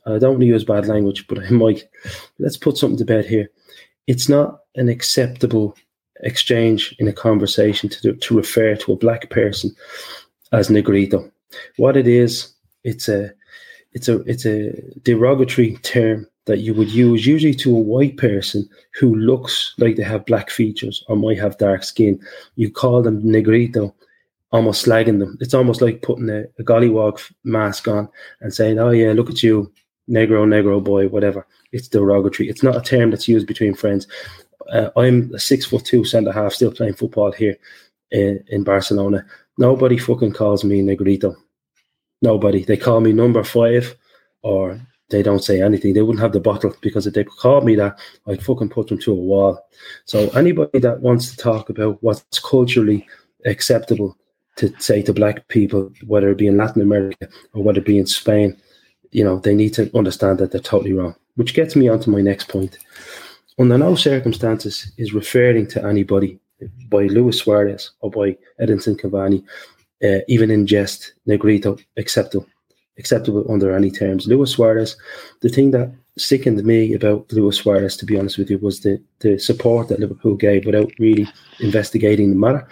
I don't want to use bad language, but I might. Let's put something to bed here. It's not an acceptable exchange in a conversation to to refer to a black person as negrito. What it is, it's a it's a it's a derogatory term that you would use usually to a white person who looks like they have black features or might have dark skin. You call them negrito, almost slagging them. It's almost like putting a, a gollywog mask on and saying, "Oh yeah, look at you, negro, negro boy, whatever." It's derogatory. It's not a term that's used between friends. Uh, I'm a six foot two centre half, still playing football here in, in Barcelona. Nobody fucking calls me negrito. Nobody. They call me number five, or they don't say anything. They wouldn't have the bottle because if they called me that, I'd fucking put them to a wall. So anybody that wants to talk about what's culturally acceptable to say to black people, whether it be in Latin America or whether it be in Spain, you know, they need to understand that they're totally wrong. Which gets me on to my next point. Under no circumstances is referring to anybody by Luis Suarez or by Edinson Cavani, uh, even in jest, Negrito, acceptable, acceptable under any terms. Luis Suarez, the thing that sickened me about Luis Suarez, to be honest with you, was the, the support that Liverpool gave without really investigating the matter.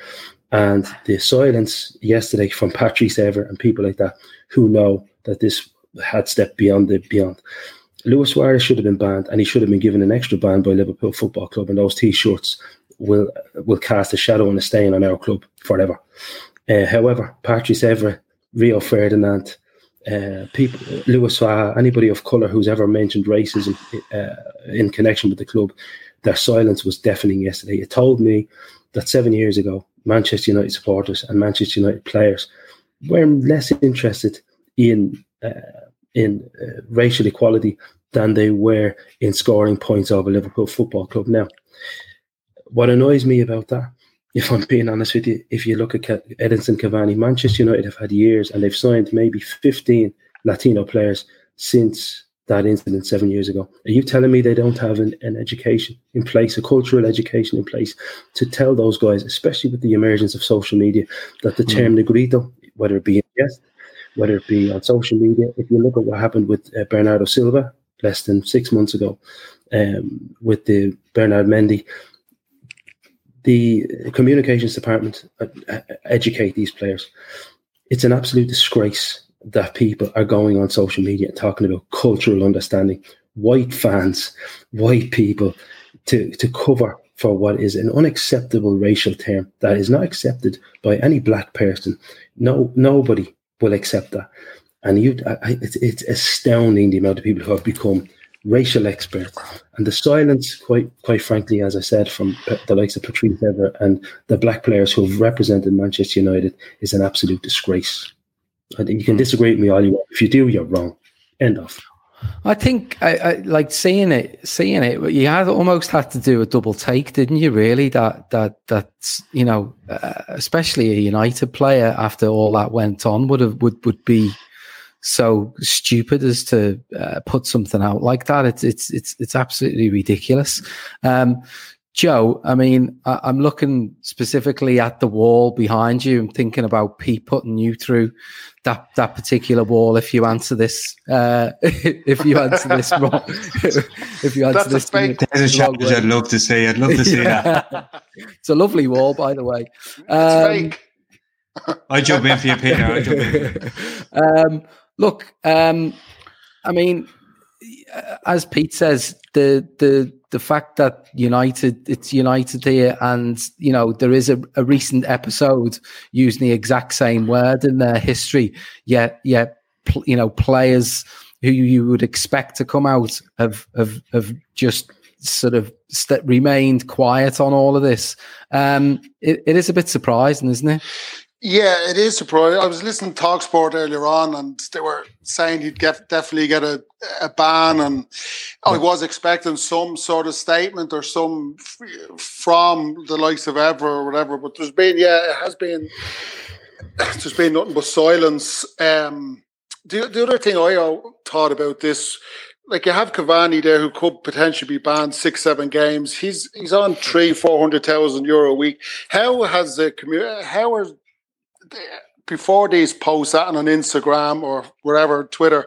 And the silence yesterday from Patrice Evra and people like that who know that this had stepped beyond the beyond. Luis Suarez should have been banned, and he should have been given an extra ban by Liverpool Football Club. And those T-shirts will will cast a shadow and a stain on our club forever. Uh, however, Patrice Evra, Rio Ferdinand, uh, people, Suarez, anybody of colour who's ever mentioned racism uh, in connection with the club, their silence was deafening yesterday. It told me that seven years ago, Manchester United supporters and Manchester United players were less interested in uh, in uh, racial equality than they were in scoring points over Liverpool Football Club. Now, what annoys me about that, if I'm being honest with you, if you look at Edinson Cavani, Manchester United have had years and they've signed maybe 15 Latino players since that incident seven years ago. Are you telling me they don't have an, an, education in place, a cultural education in place to tell those guys, especially with the emergence of social media, that the term mm. negrito, whether it be in jest, whether it be on social media, if you look at what happened with uh, Bernardo Silva less than six months ago, um, with the Bernard Mendy, the communications department uh, uh, educate these players. It's an absolute disgrace that people are going on social media and talking about cultural understanding, white fans, white people, to, to cover for what is an unacceptable racial term that is not accepted by any black person. No, nobody will accept that. And you, it's astounding the amount of people who have become racial experts. And the silence, quite quite frankly, as I said, from the likes of Patrice Evra and the black players who have represented Manchester United is an absolute disgrace. I think you can disagree with me all you want. If you do, you're wrong. End of. I think I, I, like seeing it, seeing it. You had almost had to do a double take, didn't you? Really, that that that's you know, uh, especially a United player after all that went on would have would would be so stupid as to uh, put something out like that. It's it's it's it's absolutely ridiculous. Um, Joe, I mean, I, am looking specifically at the wall behind you. I'm thinking about Pete putting you through that that particular wall. If you answer this, uh, (laughs) if you answer this wrong, (laughs) if you answer That's this, a There's a challenge I'd love to see. I'd love to see yeah. that. (laughs) it's a lovely wall, by the way. Um, I jump in for you, Peter. I jump in. Um, look, um, I mean, as Pete says, the the the fact that United, it's United here, and you know there is a, a recent episode using the exact same word in their history. Yet, yet, you know, players who you would expect to come out have have have just sort of st- remained quiet on all of this. Um, it, it is a bit surprising, isn't it? Yeah, it is surprising. I was listening to Talksport earlier on, and they were saying he'd get definitely get a, a ban, and I was expecting some sort of statement or some from the likes of Evra or whatever. But there's been, yeah, it has been. (clears throat) There's been nothing but silence. Um, the the other thing I thought about this like you have Cavani there who could potentially be banned six, seven games. He's he's on three, four hundred thousand euro a week. How has the community? How are before these posts out on Instagram or wherever, Twitter,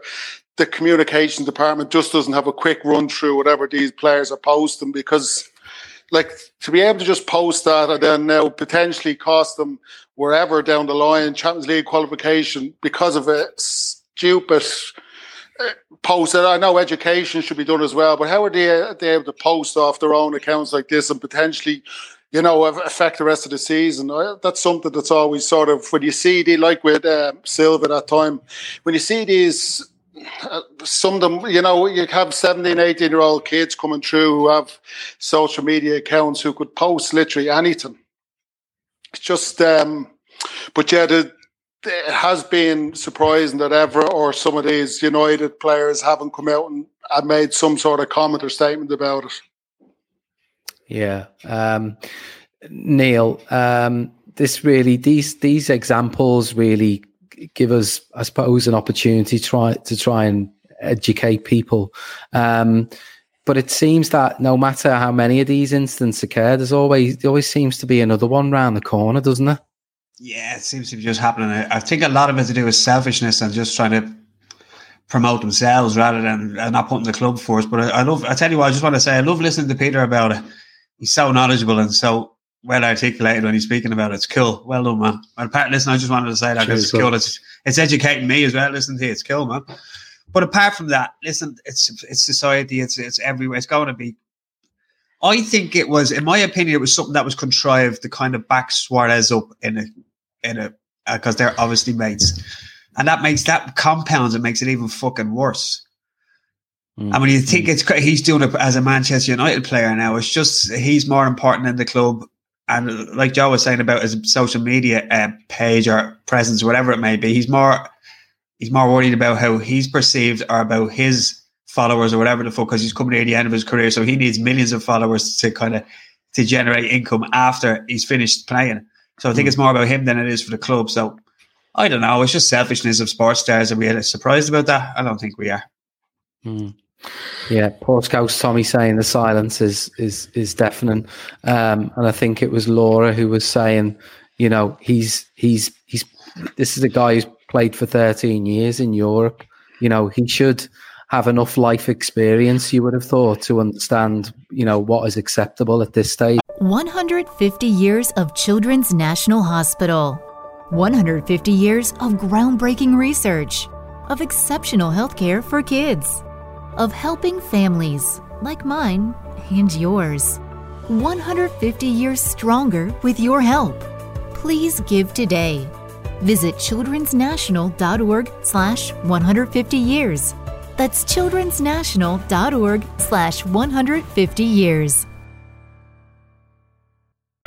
the communications department just doesn't have a quick run through whatever these players are posting because like to be able to just post that and then now potentially cost them wherever down the line Champions League qualification because of a stupid uh, post it. I know education should be done as well, but how are they, are they able to post off their own accounts like this and potentially, you know, affect the rest of the season? That's something that's always sort of when you see the like with uh, Silva that time, when you see these. Uh, some of them, you know, you have 17, 18 year old kids coming through who have social media accounts who could post literally anything. It's just, um, but yeah, the, it has been surprising that Evra or some of these United players haven't come out and made some sort of comment or statement about it. Yeah, um, Neil, um, this really these these examples really give us, I suppose, an opportunity to try to try and educate people. Um, but it seems that no matter how many of these incidents occur, there's always there always seems to be another one round the corner, doesn't there? Yeah, it seems to be just happening. I think a lot of it to do with selfishness and just trying to promote themselves rather than not putting the club first. But I, I, love, I tell you what, I just want to say, I love listening to Peter about it. He's so knowledgeable and so well articulated when he's speaking about it. It's cool. Well done, man. Well, Pat, listen, I just wanted to say that because it's cool. It's, it's educating me as well. Listen to you. It's cool, man. But apart from that, listen, it's it's society. It's it's everywhere. It's going to be. I think it was, in my opinion, it was something that was contrived to kind of back Suarez up in a in a because uh, they're obviously mates, and that makes that compounds it makes it even fucking worse. Mm. I mean, you think it's he's doing it as a Manchester United player now. It's just he's more important in the club, and like Joe was saying about his social media uh, page or presence, whatever it may be, he's more he's more worried about how he's perceived or about his followers or whatever the fuck because he's coming near the end of his career, so he needs millions of followers to kind of to generate income after he's finished playing. So I think mm. it's more about him than it is for the club. So I don't know. It's just selfishness of sports stars. Are we surprised about that? I don't think we are. Mm. Yeah, poor Scouse Tommy saying the silence is is is deafening, um, and I think it was Laura who was saying, you know, he's he's he's this is a guy who's played for 13 years in Europe. You know, he should have enough life experience. You would have thought to understand, you know, what is acceptable at this stage. 150 years of Children's National Hospital, 150 years of groundbreaking research, of exceptional healthcare for kids, of helping families like mine and yours. 150 years stronger with your help. Please give today. Visit childrensnational.org slash 150 years. That's childrensnational.org slash 150 years.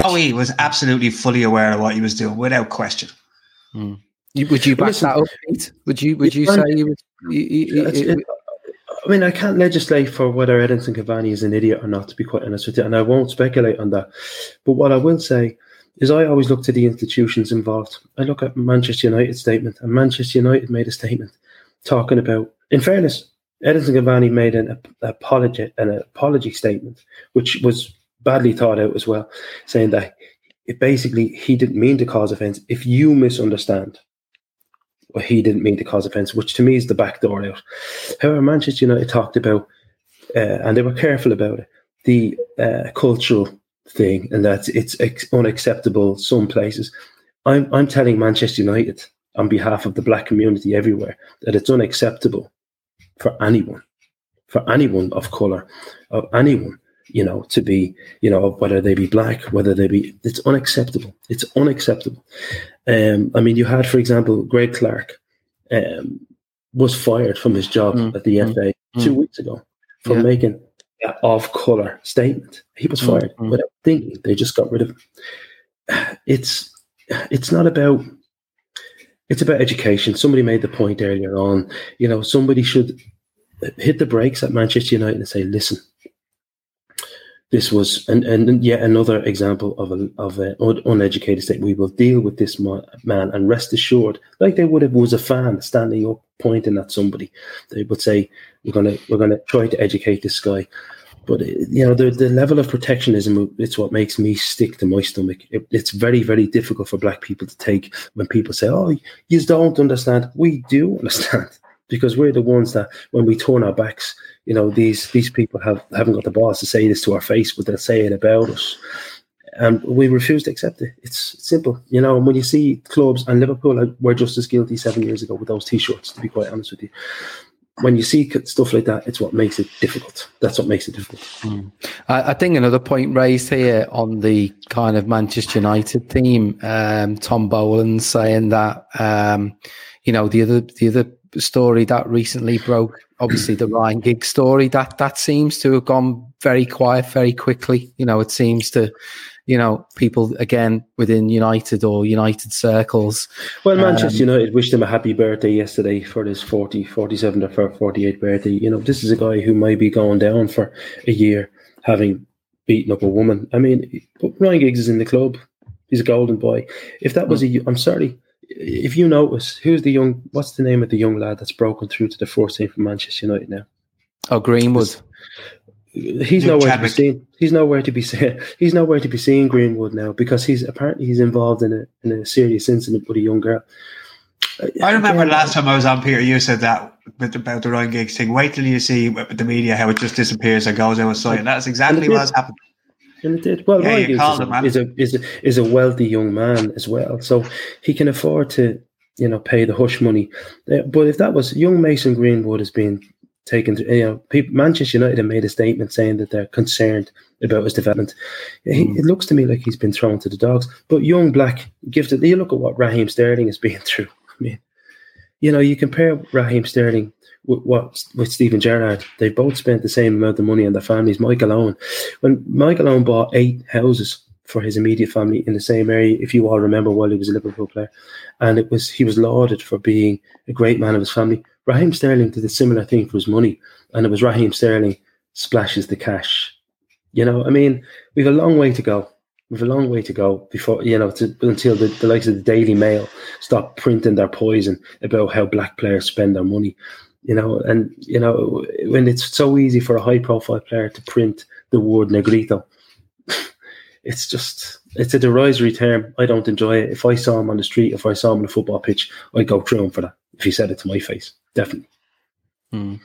Howie was absolutely fully aware of what he was doing, without question. Hmm. Would you back Listen, that up, Pete? Would you? Would you say you would? I mean, I can't legislate for whether Edinson Cavani is an idiot or not. To be quite honest with you, and I won't speculate on that. But what I will say is, I always look to the institutions involved. I look at Manchester United's statement, and Manchester United made a statement talking about. In fairness, Edinson Cavani made an, apology, an apology statement, which was badly thought out as well, saying that it basically he didn't mean to cause offense. If you misunderstand, well, he didn't mean to cause offense, which to me is the back door out. However, Manchester United talked about, uh, and they were careful about it, the uh, cultural thing, and that it's ex- unacceptable some places. I'm I'm telling Manchester United on behalf of the black community everywhere that it's unacceptable for anyone, for anyone of color, of anyone you know, to be, you know, whether they be black, whether they be, it's unacceptable. It's unacceptable. Um, I mean, you had, for example, Greg Clarke um, was fired from his job mm. at the mm. FA mm. two weeks ago for yeah. making an off color statement. He was mm, fired mm. without thinking. They just got rid of him. (sighs) It's, it's not about, it's about education. Somebody made the point earlier on, you know, somebody should hit the brakes at Manchester United and say, listen, this was and, and yet another example of a of an uneducated state. We will deal with this man and rest assured, like they would have was a fan standing up pointing at somebody, they would say, "We're gonna we're gonna try to educate this guy." But uh, you know the the level of protectionism uh, it's what makes me stick to my stomach. It, it's very very difficult for black people to take when people say, "Oh, you don't understand." We do (laughs) understand because we're the ones that when we turn our backs you know these these people have haven't got the balls to say this to our face, but they'll say it about us, and we refuse to accept it. It's simple, you know. And when you see clubs and Liverpool were just as guilty seven years ago with those t-shirts, to be quite honest with you, when you see stuff like that, it's what makes it difficult. That's what makes it difficult. Mm. I, I, think another point raised here on the kind of Manchester United theme, um, Tom Boland saying that um, you know the other the other story that recently broke, obviously the Ryan Giggs story, that that seems to have gone very quiet very quickly. You know, it seems to you know, people again within United or United circles. Well, Manchester um, United wished him a happy birthday yesterday for his 40, 47 or 48th birthday. You know, this is a guy who might be going down for a year having beaten up a woman. I mean, Ryan Giggs is in the club. He's a golden boy. If that was a, I'm sorry, if you notice, who's the young, what's the name of the young lad that's broken through to the first team for Manchester United now? Oh, Greenwood he's nowhere Chadwick. to be seen. He's nowhere to be seen. He's nowhere to be seen Greenwood now because he's apparently he's involved in a in a serious incident with a young girl. I remember last time I was on, Peter. You said that about the Ryan Giggs thing. Wait till you see with the media how it just disappears and goes out of sight, and that's exactly what's happened. And it did. Well, yeah, Ryan Giggs is, a, is, a, is a wealthy young man as well, so he can afford to you know pay the hush money. Uh, but if that was young Mason Greenwood has been taken. To, you know, people, Manchester United have made a statement saying that they're concerned about his development. He, mm. It looks to me like he's been thrown to the dogs. But young black gifted. You look at what Raheem Sterling is being (laughs) through. I mean, you know, you compare Raheem Sterling what with Steven Gerrard. They both spent the same amount of money on their families. Michael Owen, when Michael Owen bought eight houses for his immediate family in the same area, if you all remember, while he was a Liverpool player, and it was he was lauded for being a great man of his family. Raheem Sterling did a similar thing for his money, and it was Raheem Sterling splashes the cash. You know, I mean, we've a long way to go. We've a long way to go before you know to, until the, the likes of the Daily Mail stop printing their poison about how black players spend their money. You know, and you know when it's so easy for a high-profile player to print the word negrito, (laughs) it's just it's a derisory term. I don't enjoy it. If I saw him on the street, if I saw him on a football pitch, I'd go through him for that. If he said it to my face definitely. Hmm.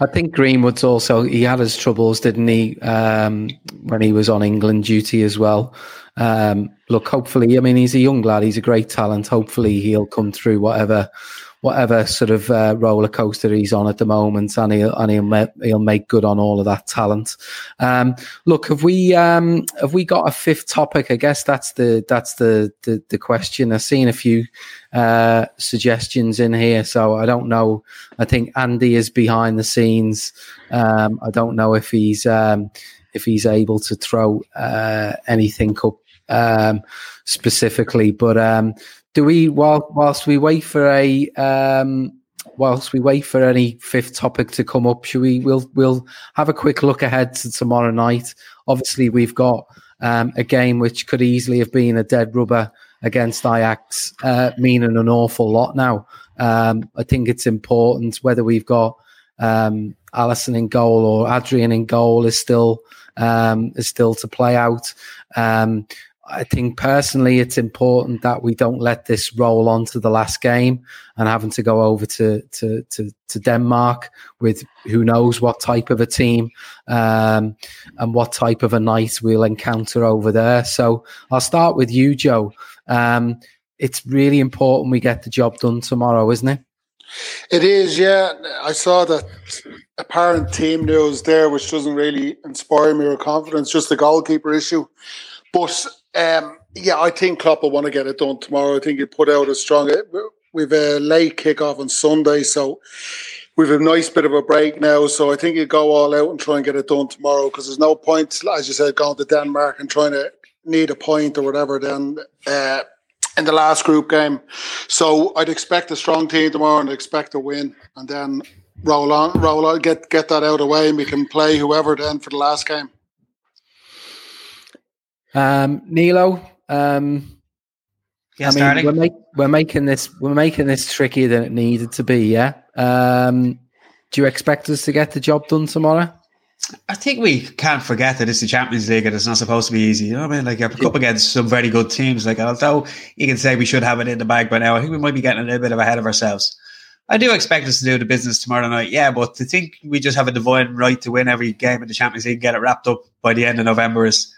I think Greenwood's also he had his troubles, didn't he, um, when he was on England duty as well. Um, look, hopefully, I mean, he's a young lad, he's a great talent. Hopefully, he'll come through whatever whatever sort of uh, roller coaster he's on at the moment, and he'll and he'll make, he'll make good on all of that talent. Um, look, have we um, have we got a fifth topic? I guess that's the that's the the, the question. I've seen a few uh, suggestions in here, so I don't know. I think Andy is behind the scenes. Um, I don't know if he's um, if he's able to throw uh, anything up um, specifically, but um, do we while whilst we wait for a um, whilst we wait for any fifth topic to come up, should we we'll we'll have a quick look ahead to tomorrow night. Obviously, we've got um, a game which could easily have been a dead rubber against Ajax, uh, meaning an awful lot now. Um, I think it's important whether we've got um, Alisson in goal or Adrian in goal is still um, is still to play out. Um, I think personally, it's important that we don't let this roll on to the last game and having to go over to to to, to Denmark with who knows what type of a team um, and what type of a night we'll encounter over there. So I'll start with you, Joe. Um, it's really important we get the job done tomorrow, isn't it? It is, yeah. I saw that apparent team news there, which doesn't really inspire me or confidence, just the goalkeeper issue. But um, yeah, I think Klopp will want to get it done tomorrow. I think he put out a strong. We've a late kickoff on Sunday, so we've a nice bit of a break now. So I think he'll go all out and try and get it done tomorrow because there's no point, as you said, going to Denmark and trying to need a point or whatever. Then uh, in the last group game, so I'd expect a strong team tomorrow and expect a win, and then roll on, roll on, get get that out of the way, and we can play whoever then for the last game. Um, Nilo, um, yeah, I mean, we're, make, we're, making this we're making this trickier than it needed to be. Yeah. Um, do you expect us to get the job done tomorrow? I think we can't forget that it's the Champions League and it's not supposed to be easy. You know what I mean? Like, you're up against some very good teams. Like, although you can say we should have it in the bag by now, I think we might be getting a little bit of ahead of ourselves. I do expect us to do the business tomorrow night, yeah, but to think we just have a divine right to win every game in the Champions League and get it wrapped up by the end of November is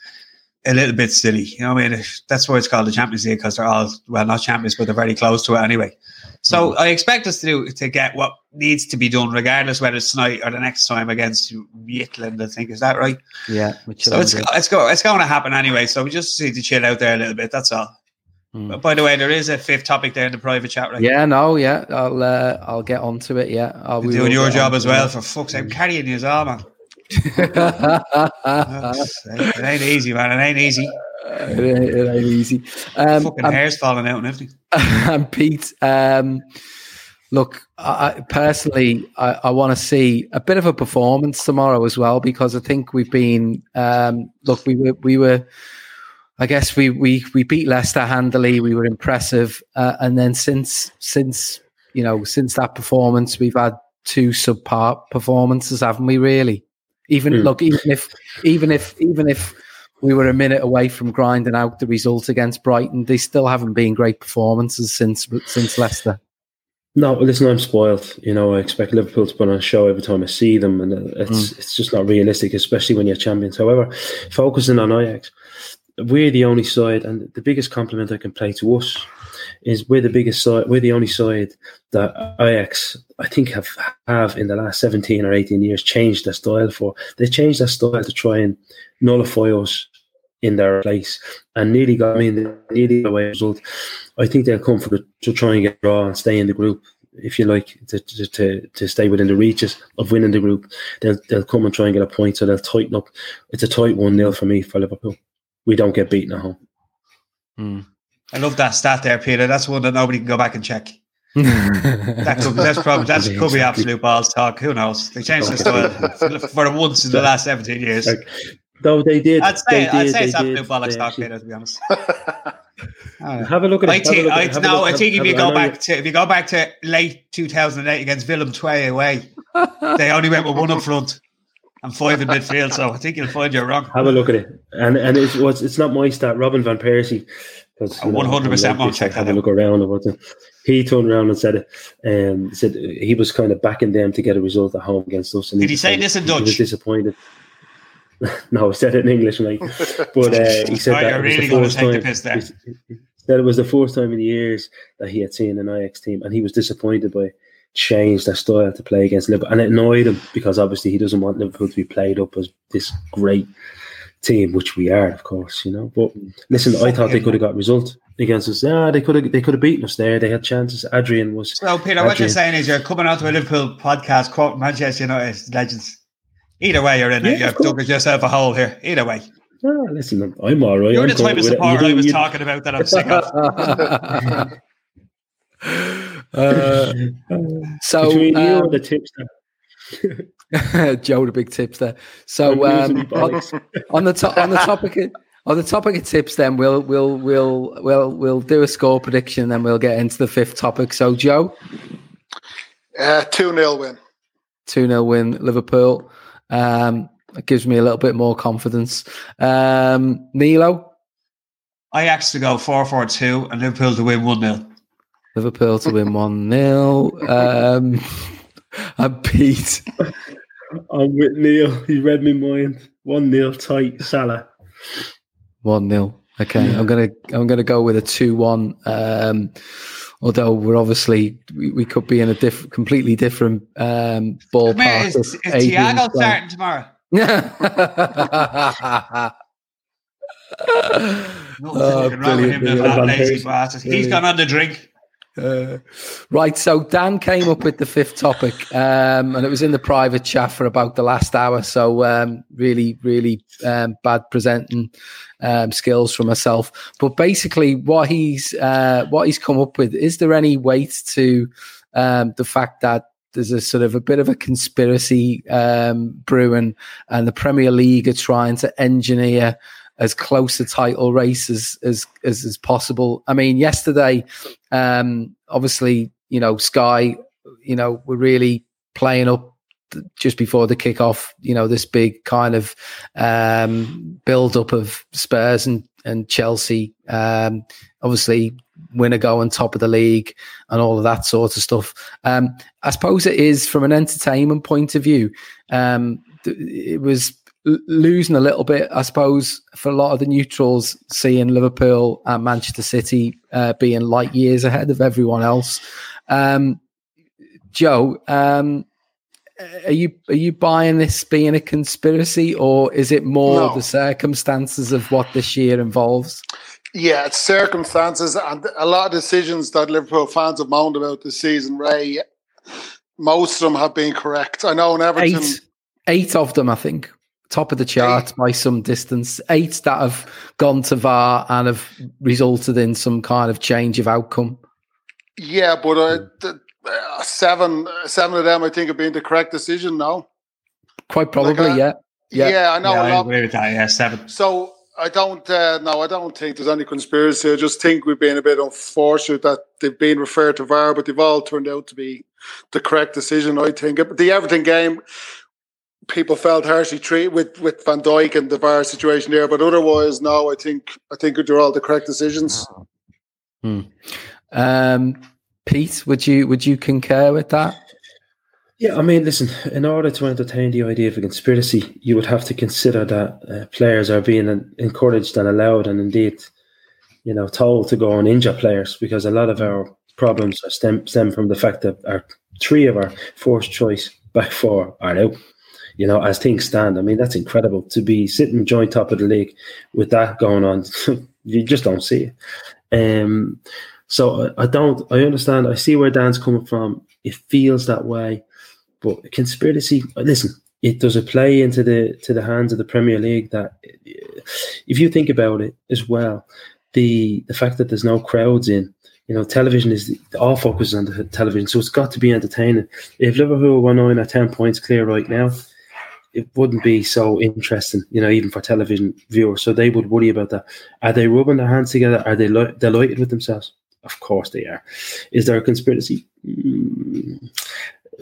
a little bit silly. You know, what I mean, that's why it's called the Champions League because they're all well, not champions, but they're very close to it anyway. So Mm-hmm. I expect us to do to get what needs to be done, regardless whether it's tonight or the next time against Midtjylland. I think is that right? Yeah. So it's it's go it's going to happen anyway. So we just need to chill out there a little bit. That's all. But by the way, there is a fifth topic there in the private chat, right? Yeah, no, yeah, I'll uh, I'll get onto it. Yeah, I'll You're doing your job as well. For fuck's sake, I'm carrying you as well, man. It ain't easy, man. It ain't easy. it, ain't, it ain't easy. Um, Fucking and- hair's falling out and everything. (laughs) and Pete, um, look, I, I- personally, I, I want to see a bit of a performance tomorrow as well because I think we've been. Um, look, we were we were. I guess we we we beat Leicester handily. We were impressive, uh, and then since since you know since that performance, we've had two subpar performances, haven't we? Really, even Hmm. look, even if even if even if we were a minute away from grinding out the result against Brighton, they still haven't been great performances since since Leicester. No, listen, I'm spoiled. You know, I expect Liverpool to put on a show every time I see them, and it's it's just not realistic, especially when you're champions. However, focusing on Ajax, we're the only side, and the biggest compliment I can pay to us is we're the biggest side. We're the only side that Ajax, I think, have have in the last 17 or 18 years changed their style for. They changed their style to try and nullify us in their place and nearly got I mean nearly away result. I think they'll come for the, to try and get draw and stay in the group, if you like, to, to, to, to stay within the reaches of winning the group. They'll they'll come and try and get a point, so they'll tighten up. It's a tight one 0 for me for Liverpool. We don't get beaten at home. Hmm. I love that stat there, Peter. That's one that nobody can go back and check. That could, that's probably (laughs) that could be absolute balls talk. Who knows? They changed the style for once in the last seventeen years. Like, though they did. I'd say they I'd did, say it's absolute did, bollocks they talk, actually- Peter. To be honest, (laughs) Have a look at it. I have a look at it, have no, I think if you go back to if you go back to late two thousand eight against Willem II away, (laughs) they only went with one up front and five in midfield. So I think you'll find you're wrong. Have a look at it, and and it's what's it's not my stat. Robin van Persie, because A 100% won't check have a look around about it. He turned around and said it. Um, said he was kind of backing them to get a result at home against us. And Did he was say kind of- this in He was disappointed. (laughs) no, I said it in English, mate. (laughs) But uh, he said that you're it was really the gonna first take the time. piss there. he Said it was the first time in years that he had seen an Ajax team, and he was disappointed by change their style to play against Liverpool, and it annoyed him because obviously he doesn't want Liverpool to be played up as this great team, which we are, of course, you know. But listen, I thought they could have got result against us. Yeah, they could have. They could have beaten us there. They had chances. Adrian was. So Peter, what you're saying is you're coming out to a Liverpool podcast quoting Manchester United legends. Either way, you're in it. You've dug yourself a hole here. Either way, Ah, listen, I'm- I'm all right. you're I'm the type comfortable of with it. supporter You I was you- talking about that I'm sick of. (laughs) (laughs) (laughs) Uh, so Between you um, and the tipster. (laughs) Joe, the big tips there. So um, on, on the to- on the topic of, on the topic of tips, then we'll we'll we'll we'll we'll do a score prediction, and then we'll get into the fifth topic. So Joe, Uh, 2 0 win. two 0 win Liverpool. Um, it gives me a little bit more confidence. Um, Nilo, Ajax to go 4 4 2 and Liverpool to win 1 0. Liverpool to win one 0 (laughs) (laughs) And Pete, I'm with Neil. He read me mind. One nil tight. Salah. One 0 Okay, I'm gonna I'm gonna go with a two one. Um, although we're obviously we, we could be in a diff- completely different um, Come here, ballpark. is, of is Adrian's Thiago starting tomorrow? No Oh, wrong with him, brilliant, the brilliant. lazy bastard. He's gone on the drink. Uh, right, so Dan came up with the fifth topic, um, and it was in the private chat for about the last hour. So um, really, really um, bad presenting um, skills for myself. But basically, what he's uh, what he's come up with is there any weight to um, the fact that there's a sort of a bit of a conspiracy um, brewing, and the Premier League are trying to engineer as close a title race as as as, as possible. I mean, yesterday, um, obviously, you know, Sky, you know, were really playing up just before the kickoff. You know, this big kind of um, build up of Spurs and and Chelsea. Um, obviously, winner go on top of the league and all of that sort of stuff. Um, I suppose it is from an entertainment point of view. Um, th- it was losing a little bit, I suppose, for a lot of the neutrals, seeing Liverpool and Manchester City uh, being light years ahead of everyone else. Um, Joe, um, are you are you buying this being a conspiracy, or is it more No. the circumstances of what this year involves? Yeah, it's circumstances and a lot of decisions that Liverpool fans have moaned about this season, Ray. Most of them have been correct. I know in Everton. Eight, eight of them, I think, top of the charts by some distance. Eight that have gone to VAR and have resulted in some kind of change of outcome. Yeah, but uh, the, uh, seven, seven of them, I think, have been the correct decision now. Quite probably, I- yeah. Yeah, Yeah, I know. Yeah, a I lot- agree with that. Yeah, seven. So I don't. Uh, no, I don't think there's any conspiracy. I just think we've been a bit unfortunate that they've been referred to VAR, but they've all turned out to be the correct decision. I think But the Everton game, people felt harshly treated with with Van Dijk and the VAR situation there, but otherwise, no. I think I think they're all the correct decisions. Hmm. Um, Pete, would you would you concur with that? Yeah, I mean, listen, in order to entertain the idea of a conspiracy, you would have to consider that uh, players are being encouraged and allowed and indeed, you know, told to go and injure players because a lot of our problems are stem, stem from the fact that our three of our fourth choice back four are out. You know, as things stand, I mean, that's incredible to be sitting joint top of the league with that going on. (laughs) you just don't see it. Um, so I, I don't. I understand. I see where Dan's coming from. It feels that way, but conspiracy. Listen, it does it play into the to the hands of the Premier League that, if you think about it as well, the the fact that there's no crowds in. You know, television is all focuses on the television, so it's got to be entertaining. If Liverpool were nine or ten points clear right now, it wouldn't be so interesting, you know, even for television viewers. So they would worry about that. Are they rubbing their hands together? Are they li- delighted with themselves? Of course they are. Is there a conspiracy? Mm,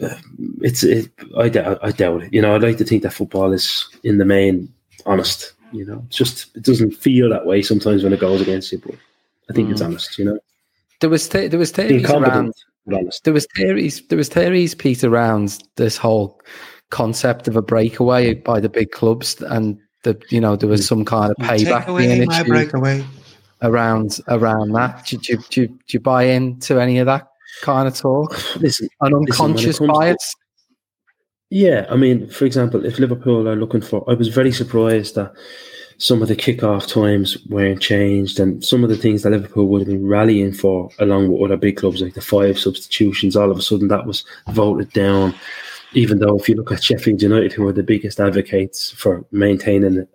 uh, it's it, I, doubt, I doubt it. You know, I'd like to think that football is in the main honest. You know, it's just it doesn't feel that way sometimes when it goes against you, but I think it's Mm. honest. You know, There was th- there was theories around there was theories there was theories Pete around this whole concept of a breakaway by the big clubs and the you know there was mm. some kind of payback Take away being my issued breakaway. around around that. Do, do, do, do you buy into any of that kind of talk? Listen, An listen, when unconscious comes to- bias. Yeah, I mean, for example, if Liverpool are looking for, I was very surprised that some of the kick-off times weren't changed, and some of the things that Liverpool would have been rallying for, along with other big clubs like the five substitutions, all of a sudden that was voted down. Even though, if you look at Sheffield United, who are the biggest advocates for maintaining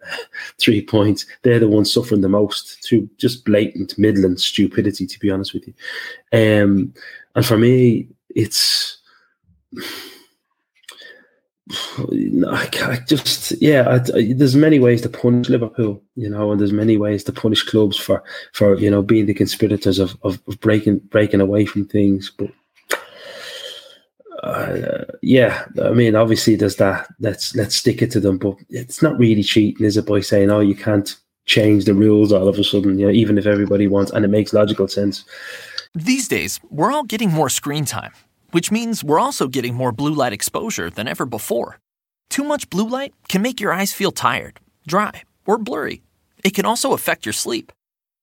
three points, they're the ones suffering the most through just blatant Midland stupidity. To be honest with you, um, and for me, it's. (sighs) I, just yeah, I, I- there's many ways to punish Liverpool, you know, and there's many ways to punish clubs for for you know being the conspirators of of, of breaking breaking away from things. But uh, yeah, I mean, obviously there's that. Let's let's stick it to them, but it's not really cheating, is it? By saying, oh, you can't change the rules all of a sudden, you know, even if everybody wants, and it makes logical sense. These days, we're all getting more screen time, which means we're also getting more blue light exposure than ever before. Too much blue light can make your eyes feel tired, dry, or blurry. It can also affect your sleep.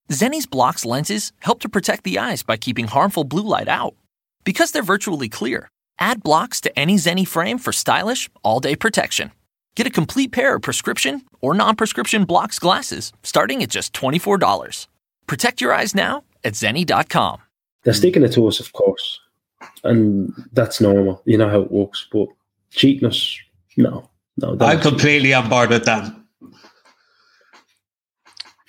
Zenni's Blokz lenses help to protect the eyes by keeping harmful blue light out. Because they're virtually clear, add Blokz to any Zenni frame for stylish, all day protection. Get a complete pair of prescription or non prescription Blokz glasses starting at just $24. Protect your eyes now at zenni.com. They're sticking it to us, of course, and that's normal. You know how it works. But cheating us, no, no. I'm that's- completely on board with that.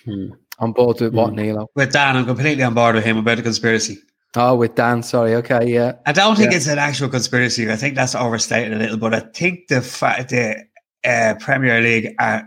Hmm. On board with what, Nilo? With Dan, I'm completely on board with him about the conspiracy. Oh, with Dan. Sorry. Okay. Yeah. I don't think Yeah. it's an actual conspiracy. I think that's overstated a little, but I think the fact the uh, Premier League are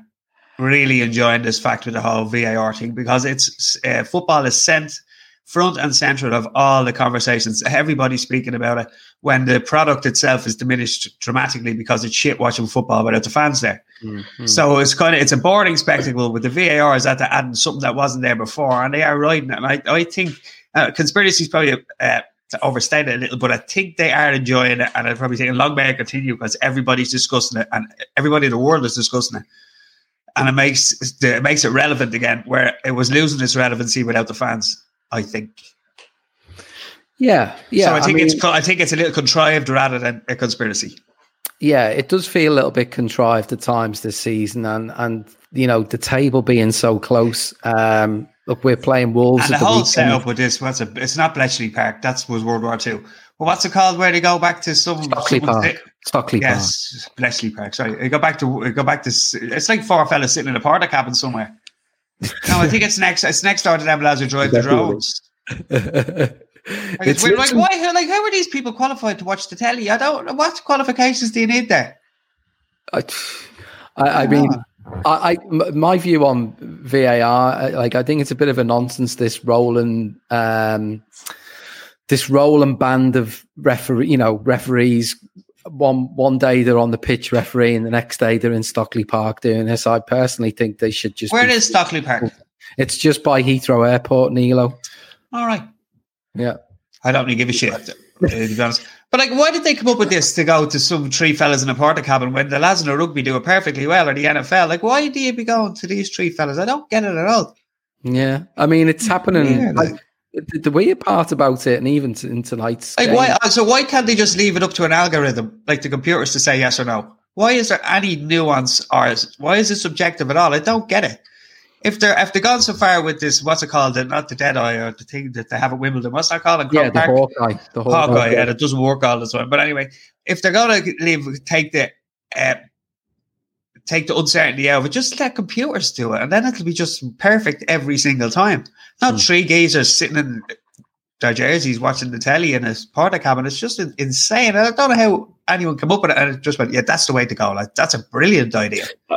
really enjoying this fact with the whole VAR thing because it's uh, football is sent front and center of all the conversations. Everybody's speaking about it when the product itself is diminished dramatically because it's shit watching football without the fans there. Mm-hmm. So it's kind of it's a boring spectacle with the VAR is that they're adding something that wasn't there before, and they are riding it. And I, I think uh, conspiracy is probably uh, to overstate it a little, but I think they are enjoying it, and I'm probably thinking long may it continue because everybody's discussing it, and everybody in the world is discussing it. and it makes it makes it relevant again, where it was losing its relevancy without the fans. I think. Yeah, yeah. So I think mean, it's I think it's a little contrived rather than a conspiracy. Yeah, it does feel a little bit contrived at times this season, and and you know the table being so close. Um, look, we're playing Wolves. And the, the whole weekend. setup with this, what's a, it's not Bletchley Park. That was World War Two. Well, what's it called? Where they go back to some Stockley someone's- Park. Stockley yes, Bletchley Park. Sorry, they go back to they go back to. It's like four fellas sitting in a porta cabin somewhere. no, I think it's next. It's next door to them lads who drive the Exactly. drones. (laughs) Like, It's we're like, why? Like, how are these people qualified to watch the telly? I don't. know. What qualifications do you need there? I, I, I mean, ah. I, I my view on VAR, uh, like I think it's a bit of a nonsense. This rolling, um, this role and band of referee, you know, referees. One one day they're on the pitch referee, and the next day they're in Stockley Park doing this. I personally think they should just. Where be- is Stockley Park? It's just by Heathrow Airport, Nilo. All right. Yeah. I don't really give a shit, to be honest. But like, why did they come up with this to go to some three fellas in a porta cabin when the lads in the rugby do it perfectly well or the NFL? Like, why do you be going to these three fellas? I don't get it at all. Yeah, I mean it's happening. Yeah, like, the, the weird part about it, and even t- in tonight's Like, why? uh, So why can't they just leave it up to an algorithm, like the computers, to say yes or no? Why is there any nuance, or is, why is it subjective at all? I don't get it. If they're if they've gone so far with this, what's it called? The, not the dead eye or the thing that they have at Wimbledon. What's that called? yeah, the Park? Hawkeye, the Hawkeye. Hawkeye, yeah, that it doesn't work all the time. But anyway, if they're gonna leave, take the uh, take the uncertainty out of it, just let computers do it, and then it'll be just perfect every single time. Not three geezers sitting in their jerseys watching the telly in a porta cabin. It's just insane. And I don't know how anyone come up with it, and it just went, yeah, that's the way to go. Like that's a brilliant idea. (laughs)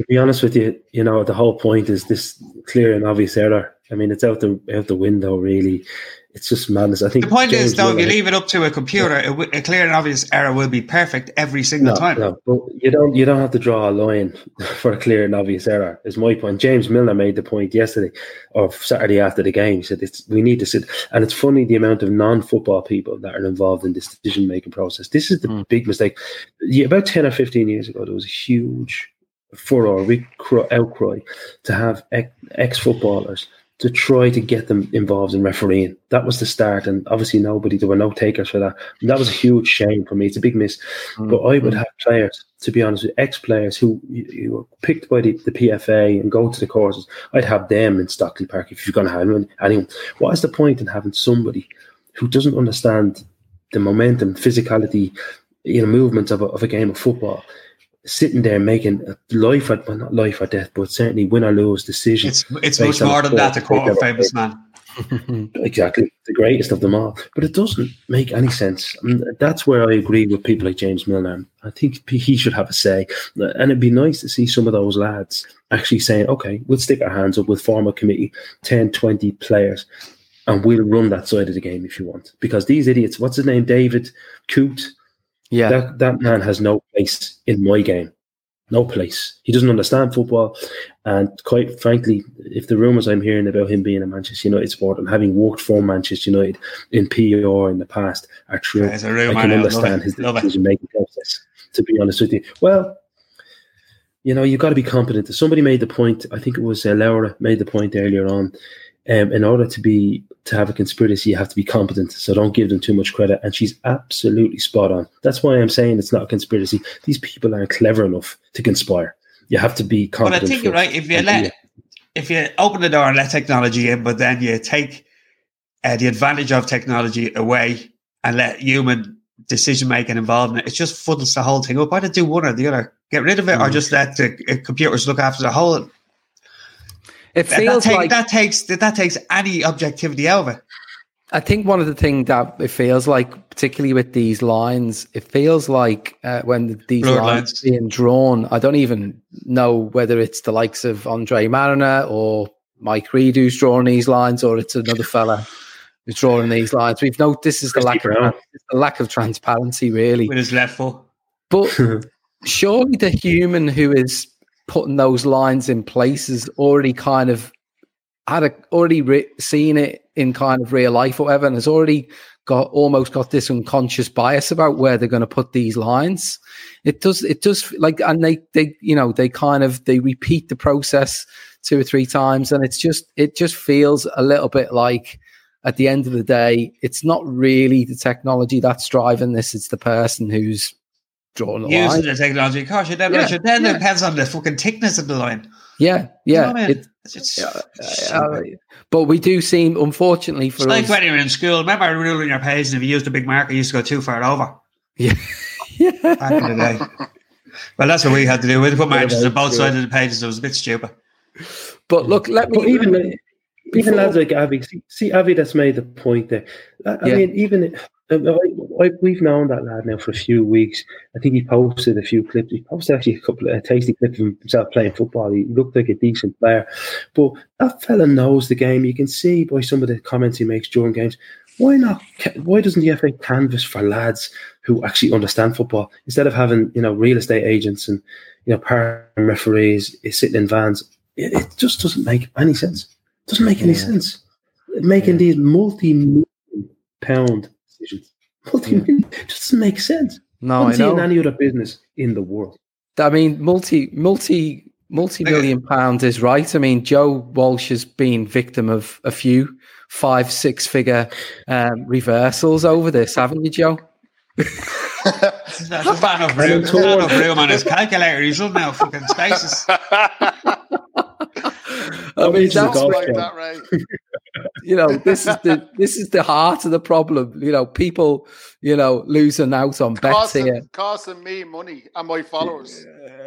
To be honest with you, you know the whole point is this clear and obvious error. I mean, it's out the out the window. Really, it's just madness. I think The point is, James though, if you leave it up to a computer, a, w- a clear and obvious error will be perfect every single no, time. no, but you don't you don't have to draw a line (laughs) for a clear and obvious error. Is my point. James Milner made the point yesterday or Saturday after the game. He said it's, we need to sit, and it's funny the amount of non-football people that are involved in this decision-making process. This is the hmm. big mistake. Yeah, about ten or fifteen years ago, there was a huge furor, cry- outcry to have ex- ex-footballers to try to get them involved in refereeing. That was the start, and obviously nobody, there were no takers for that. And that was a huge shame for me. It's a big miss. Mm-hmm. But I would have players, to be honest, with ex-players who, who were picked by the, the PFA and go to the courses. I'd have them in Stockley Park if you're going to have anyone. anyone. What is the point in having somebody who doesn't understand the momentum, physicality, you know, movements of a, of a game of football? Sitting there making a life or well, not life or death, but certainly win or lose decision. It's it's much more than that. Sport, quote famous man. (laughs) exactly the greatest of them all. But it doesn't make any sense. And that's where I agree with people like James Milner. I think he should have a say. And it'd be nice to see some of those lads actually saying, okay, we'll stick our hands up, we'll form a committee, 10, 20 players, and we'll run that side of the game if you want. Because these idiots, what's his name? David Coote. Yeah. That, that man has no place in my game. No place. He doesn't understand football. And quite frankly, if the rumours I'm hearing about him being a Manchester United supporter and having worked for Manchester United in PR in the past are true, There's a I can now. Understand his Love it. decision making process, to be honest with you. Well, you know, you've got to be competent. Somebody made the point, I think it was uh, Laura made the point earlier on. Um, in order to be to have a conspiracy, you have to be competent. So don't give them too much credit. And she's absolutely spot on. That's why I'm saying it's not a conspiracy. These people aren't clever enough to conspire. You have to be competent. But I think you're right. If you let, if you open the door and let technology in, but then you take uh, the advantage of technology away and let human decision making involved in it, it just fuddles the whole thing up. Either do one or the other. Get rid of it, or Mm. just let the uh, computers look after the whole. It That, feels take- like that takes that takes any objectivity out of it. I think one of the things that it feels like, particularly with these lines, it feels like uh, when these Blurred lines lines. are being drawn, I don't even know whether it's the likes of Andre Marriner or Mike Reed who's drawing these lines, or it's another fella who's drawing these lines. We've noticed this is the lack of Brown. it's the lack of transparency, really. With his left foot. But (laughs) surely the human who is putting those lines in place has already kind of had a, already re- seen it in kind of real life or whatever, and has already got almost got this unconscious bias about where they're going to put these lines. It does, it does like, and they, they, you know, they kind of they repeat the process two or three times, and it's just, it just feels a little bit like at the end of the day, it's not really the technology that's driving this; it's the person who's drawing the Using line. the technology. Gosh, it then, Yeah, it then yeah. depends on the fucking thickness of the line. Yeah, You know yeah. I mean? it- uh, but we do seem, unfortunately for It's like when you were in school. Remember ruling your page, and if you used a big marker, you used to go too far over. Yeah. yeah. Back in the day. Well, that's what we had to do. We had to put markers Yeah, on both sides of the pages. It was a bit stupid. But look, let me But even let me- even lads like Avi, see, see Avi that's made the point there. I, I mean, even Uh, I, I, we've known that lad now for a few weeks. I think he posted a few clips. He posted actually a couple of a tasty clips of himself playing football. He looked like a decent player, but that fella knows the game. You can see by some of the comments he makes during games. Why not? Why doesn't the FA canvas for lads who actually understand football instead of having you know real estate agents and you know part referees eh, sitting in vans? It, it just doesn't make any sense. It doesn't make any sense. Making these multi-million pound decisions, (laughs) multi-million, (laughs) just doesn't make sense. No, Wouldn't I see in know. any other business in the world. I mean, multi multi multi million (laughs) pound is right. I mean, Joe Walsh has been victim of a few five six figure um, reversals over this, haven't you, Joe? There's not enough room, there's not enough room on his calculator. He's running out of fucking spaces. I mean, This is a that's golf what- game. that right. (laughs) you know, this is the this is the heart of the problem. You know, people, you know, losing out on bets here. costing, costing me money and my followers.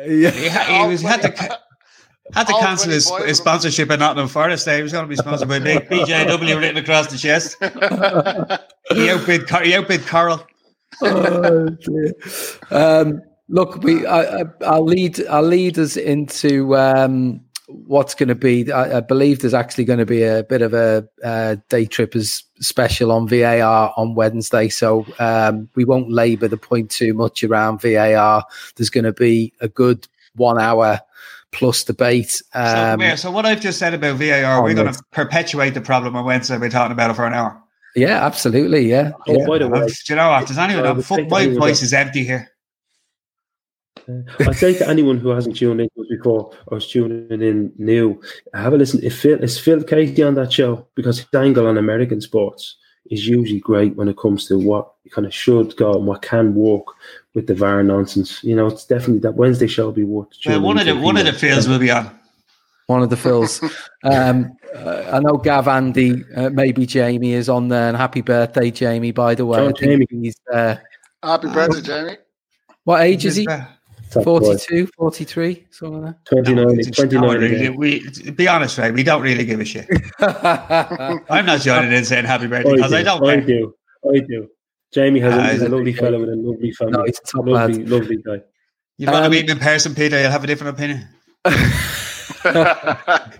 Yeah. He, ha- he was had to (laughs) had to cancel his, his sponsorship at Nottingham Forest. Day. He was going to be sponsored by big (laughs) BJW written across the chest. he outbid Cor- he outbid Coral. oh. Um, look, we I, I, I'll lead I'll lead us into um, what's going to be. I, I believe there's actually going to be a bit of a uh, day trippers special on VAR on Wednesday, so um, we won't labour the point too much around VAR. There's going to be a good one hour plus debate. So, Um, yeah, so what I've just said about VAR, we're going to perpetuate the problem on Wednesday We're talking about it for an hour. yeah, absolutely. Yeah. Oh, yeah. by the way, Do you know what? Does anyone I know? Fuck, my voice that- is empty here. I'd say to anyone who hasn't tuned in to us before or is tuning in new, have a listen. If Phil, is Phil Casey on that show? Because his angle on American sports is usually great when it comes to what kind of should go and what can work with the VAR nonsense. You know, it's definitely that Wednesday show will be worth Well, one of the into if one you of the want. fields will be on. one of the Phils. (laughs) um, uh, I know Gav Andy, uh, maybe Jamie is on there, and happy birthday, Jamie! By the way, Oh, I think Jamie. he's uh, Happy birthday, Jamie. what age is he? Top boy. 42, 43, something like 29, It's- 29 really, we, to be honest, right? We don't really give a shit. (laughs) I'm not joining in saying happy birthday because I, don't I care. do. I do. Jamie has Ah, a, a lovely fellow with a lovely family. No, he's a top lovely, lad. lovely guy. You want to Um, meet him in person, Peter? You'll have a different opinion. (laughs)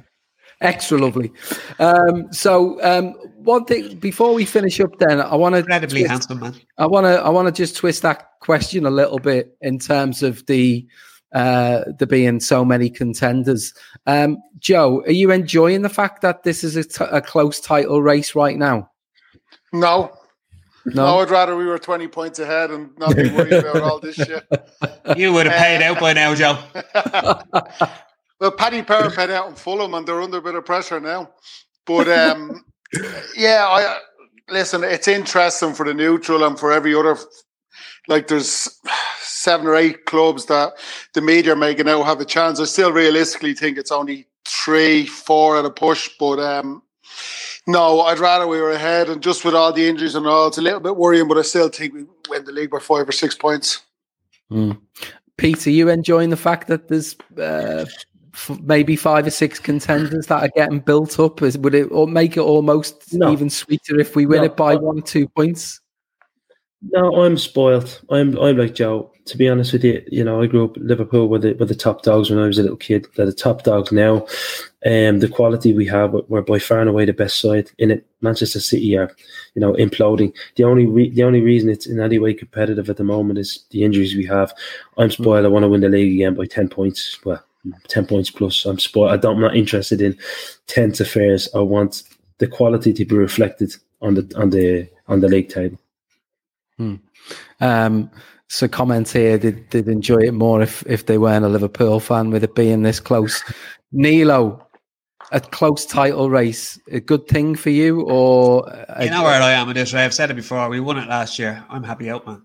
Extra lovely. Um, so, um, one thing before we finish up, then I want to Incredibly handsome man. I want to I want to just twist that question a little bit in terms of the uh, there being so many contenders. Um, Joe, are you enjoying the fact that this is a, t- a close title race right now? No. No? No, I'd rather we were 20 points ahead and not be worried about all this (laughs) shit. You would have paid out by now, Joe. (laughs) Well, Paddy Power paid out in Fulham and they're under a bit of pressure now. But um, yeah, I listen, it's interesting for the neutral and for every other. Like there's seven or eight clubs that the media making out have a chance. I still realistically think it's only three, four at a push. But um, no, I'd rather we were ahead. And just with all the injuries and all, it's a little bit worrying, but I still think we win the league by five or six points. Mm. Pete, are you enjoying the fact that there's uh, f- maybe five or six contenders that are getting built up? Is, would it or make it almost No. even sweeter if we win No. it by one or two points? No, I'm spoilt. I'm I'm like Joe. To be honest with you, you know, I grew up in Liverpool with the with the top dogs when I was a little kid. They're the top dogs now. Um, the quality we have, we're by far and away the best side in it. Manchester City are, you know, imploding. The only re- the only reason it's in any way competitive at the moment is the injuries we have. I'm spoiled. I want to win the league again by ten points. Well, ten points plus. I'm spoiled. I don't, I'm not interested in tense affairs. I want the quality to be reflected on the on the on the league table. Hmm. Um, so comment here did did enjoy it more if if they weren't a Liverpool fan with it being this close. (laughs) Nilo, a close title race, a good thing for you, or you know where I am with this? Ray. I've said it before. We won it last year. I'm happy out, man.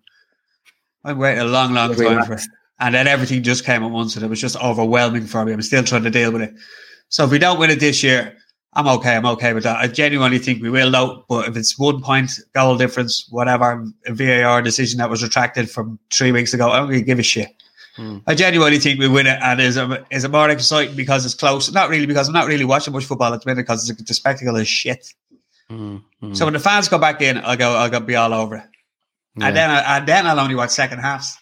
I've waited a long, long time for it, and then everything just came at once, and it was just overwhelming for me. I'm still trying to deal with it. So if we don't win it this year, I'm okay. I'm okay with that. I genuinely think we will, though. But if it's one point goal difference, whatever, a VAR decision that was retracted from three weeks ago, I don't really give a shit. Hmm. I genuinely think we win it, and is it more exciting because it's close? Not really, because I'm not really watching much football at the minute because it's the spectacle is shit. Hmm. So when the fans go back in, I'll go, I'll go be all over it, Yeah. and then I, and then I'll only watch second halves.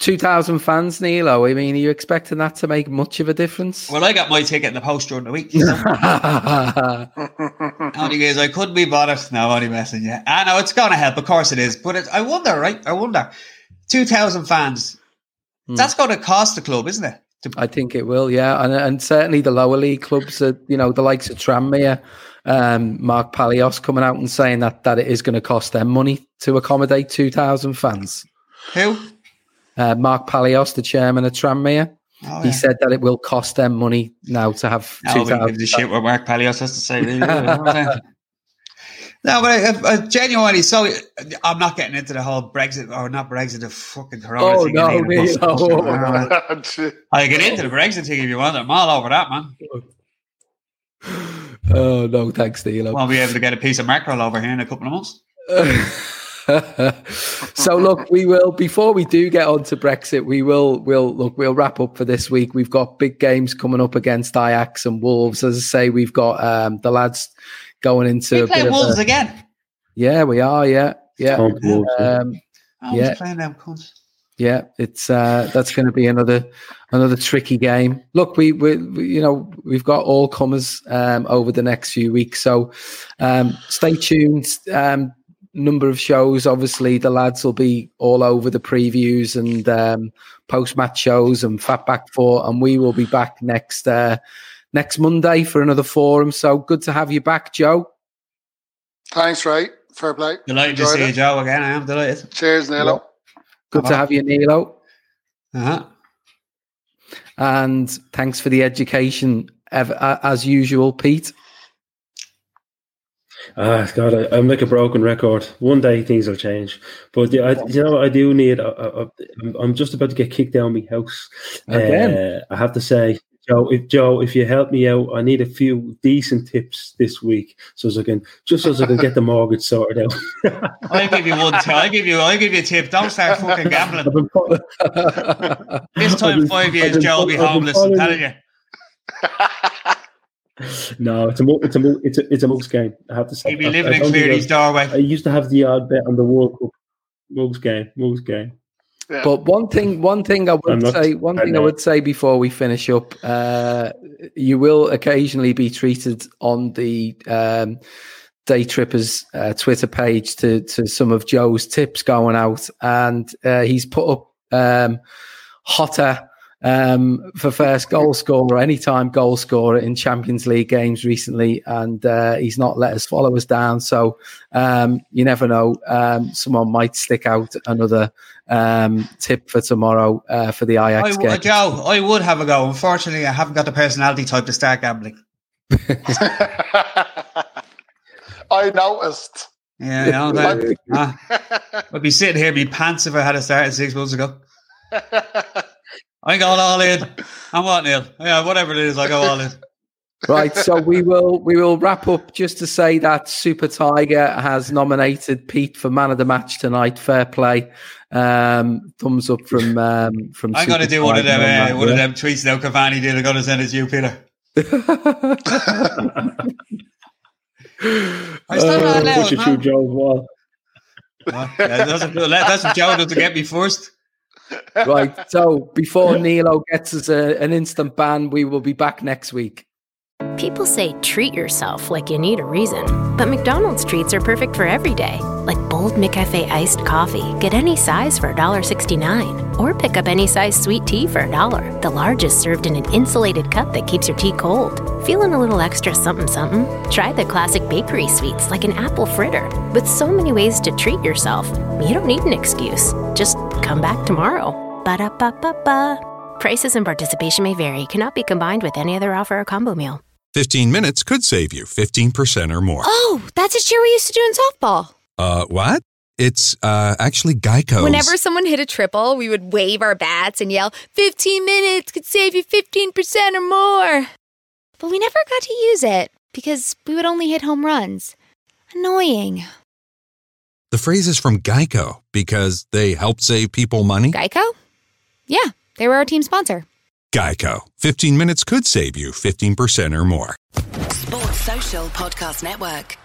So two thousand fans, Nilo? I mean, are you expecting that to make much of a difference? well, I got my ticket in the post during the week. (laughs) (laughs) So. Only guys, I couldn't be bothered. No, only messing you. I know it's going to help. Of course it is. But it, I wonder, right? I wonder. 2,000 fans. That's going to cost the club, isn't it? I think it will, yeah, and and certainly the lower league clubs, are, you know, the likes of Tranmere, um, Mark Palios coming out and saying that that it is going to cost them money to accommodate two thousand fans. Who? Uh, Mark Palios, the chairman of Tranmere, Oh, he said that it will cost them money now to have gives thousand. a shit what Mark Palios has to say. really. (laughs) no, but I, I, I genuinely, so I'm not getting into the whole Brexit or not Brexit, the fucking Corona Oh, thing. no, England. no. I get into the Brexit thing if you want. I'm all over that, man. Oh no, thanks, Nilo. Won't be able to get a piece of mackerel over here in a couple of months. (laughs) (laughs) so look, we will before we do get on to Brexit, we will we'll look we'll wrap up for this week. We've got big games coming up against Ajax and Wolves. As I say, we've got um, the lads going into We a play bit Wolves of a, again. yeah, we are, yeah, yeah, Home yeah. um, I yeah. playing them cunts. yeah. It's uh, that's going to be another another tricky game. Look, we, we, we you know we've got all comers um, over the next few weeks, so um, stay tuned. Um, number of shows. Obviously, the lads will be all over the previews and um, post match shows and Fatback Four, and we will be back next uh, next Monday for another forum. So good to have you back, Joe. Thanks, Ray. Fair play. Delighted to Enjoyed see it. you, Joe, again. I am delighted. Cheers, Nilo. Good to have you, Nilo. Uh-huh. And thanks for the education, ev- a- as usual, Pete. Ah, God, I, I'm like a broken record. One day things will change, but yeah, I, you know, I do need. I, I, I'm- I'm just about to get kicked down my house. Again? Uh, I have to say, Joe, if Joe, if you help me out, I need a few decent tips this week, so as I can just so as I can get the mortgage sorted out. (laughs) I'll give you one tip. I'll give you, I'll give you a tip. Don't start fucking gambling. I've been fo- (laughs) This time, five years, been Joe will be fo- I've been homeless. I'm telling you. (laughs) you. No, it's a mo- it's a mo- it's a it's a Mugs game. I have to say. He'll be I- living I in don't Clerys I've- doorway. I used to have the odd bet on the World Cup. Mugs game, Mugs game. But one thing, one thing I would not- say, one I thing I would say before we finish up, uh, you will occasionally be treated on the um, Day Trippers uh, Twitter page to to some of Joe's tips going out, and uh, he's put up um, hotter um, for first goal scorer, anytime goal scorer in Champions League games recently, and uh, he's not let us follow us down. So um, you never know, um, someone might stick out another um, tip for tomorrow uh, for the I Ajax w- game. Joe, I would have a go. Unfortunately, I haven't got the personality type to start gambling. (laughs) I noticed. Yeah, you know, that, uh, (laughs) I'd be sitting here, be pants if I had started six months ago. (laughs) I go all in. I'm what Neil? Yeah, whatever it is, I go all in. right so we will we will wrap up just to say that super tiger has nominated pete for man of the match tonight fair play um thumbs up from um from I'm going to Super do one of Tiger them. on Uh, that, one of them tweets now. Cavani did. I'm going to send it to you, Peter. (laughs) I still not Uh, allowed, push it man. through Joe's wall. Yeah, that's, what- that's what Joe does to get me first. Right so before nilo gets us a, an instant ban we will be back next week People say treat yourself like you need a reason, but McDonald's treats are perfect for every day. like bold McCafe iced coffee. Get any size for $1.69. Or pick up any size sweet tea for a dollar. The largest served in an insulated cup that keeps your tea cold. Feeling a little extra something something? Try the classic bakery sweets like an apple fritter. With so many ways to treat yourself, you don't need an excuse. Just come back tomorrow. Ba da ba ba ba. Prices and participation may vary, cannot be combined with any other offer or combo meal. 15 minutes could save you 15% or more. Oh, that's a cheer we used to do in softball. Uh, what? It's uh, actually Geico. Whenever someone hit a triple, we would wave our bats and yell, 15 minutes could save you 15% or more. But we never got to use it because we would only hit home runs. Annoying. The phrase is from Geico because they help save people money. Geico? Yeah, they were our team sponsor. Geico. 15 minutes could save you 15% or more. Sports Social Podcast Network.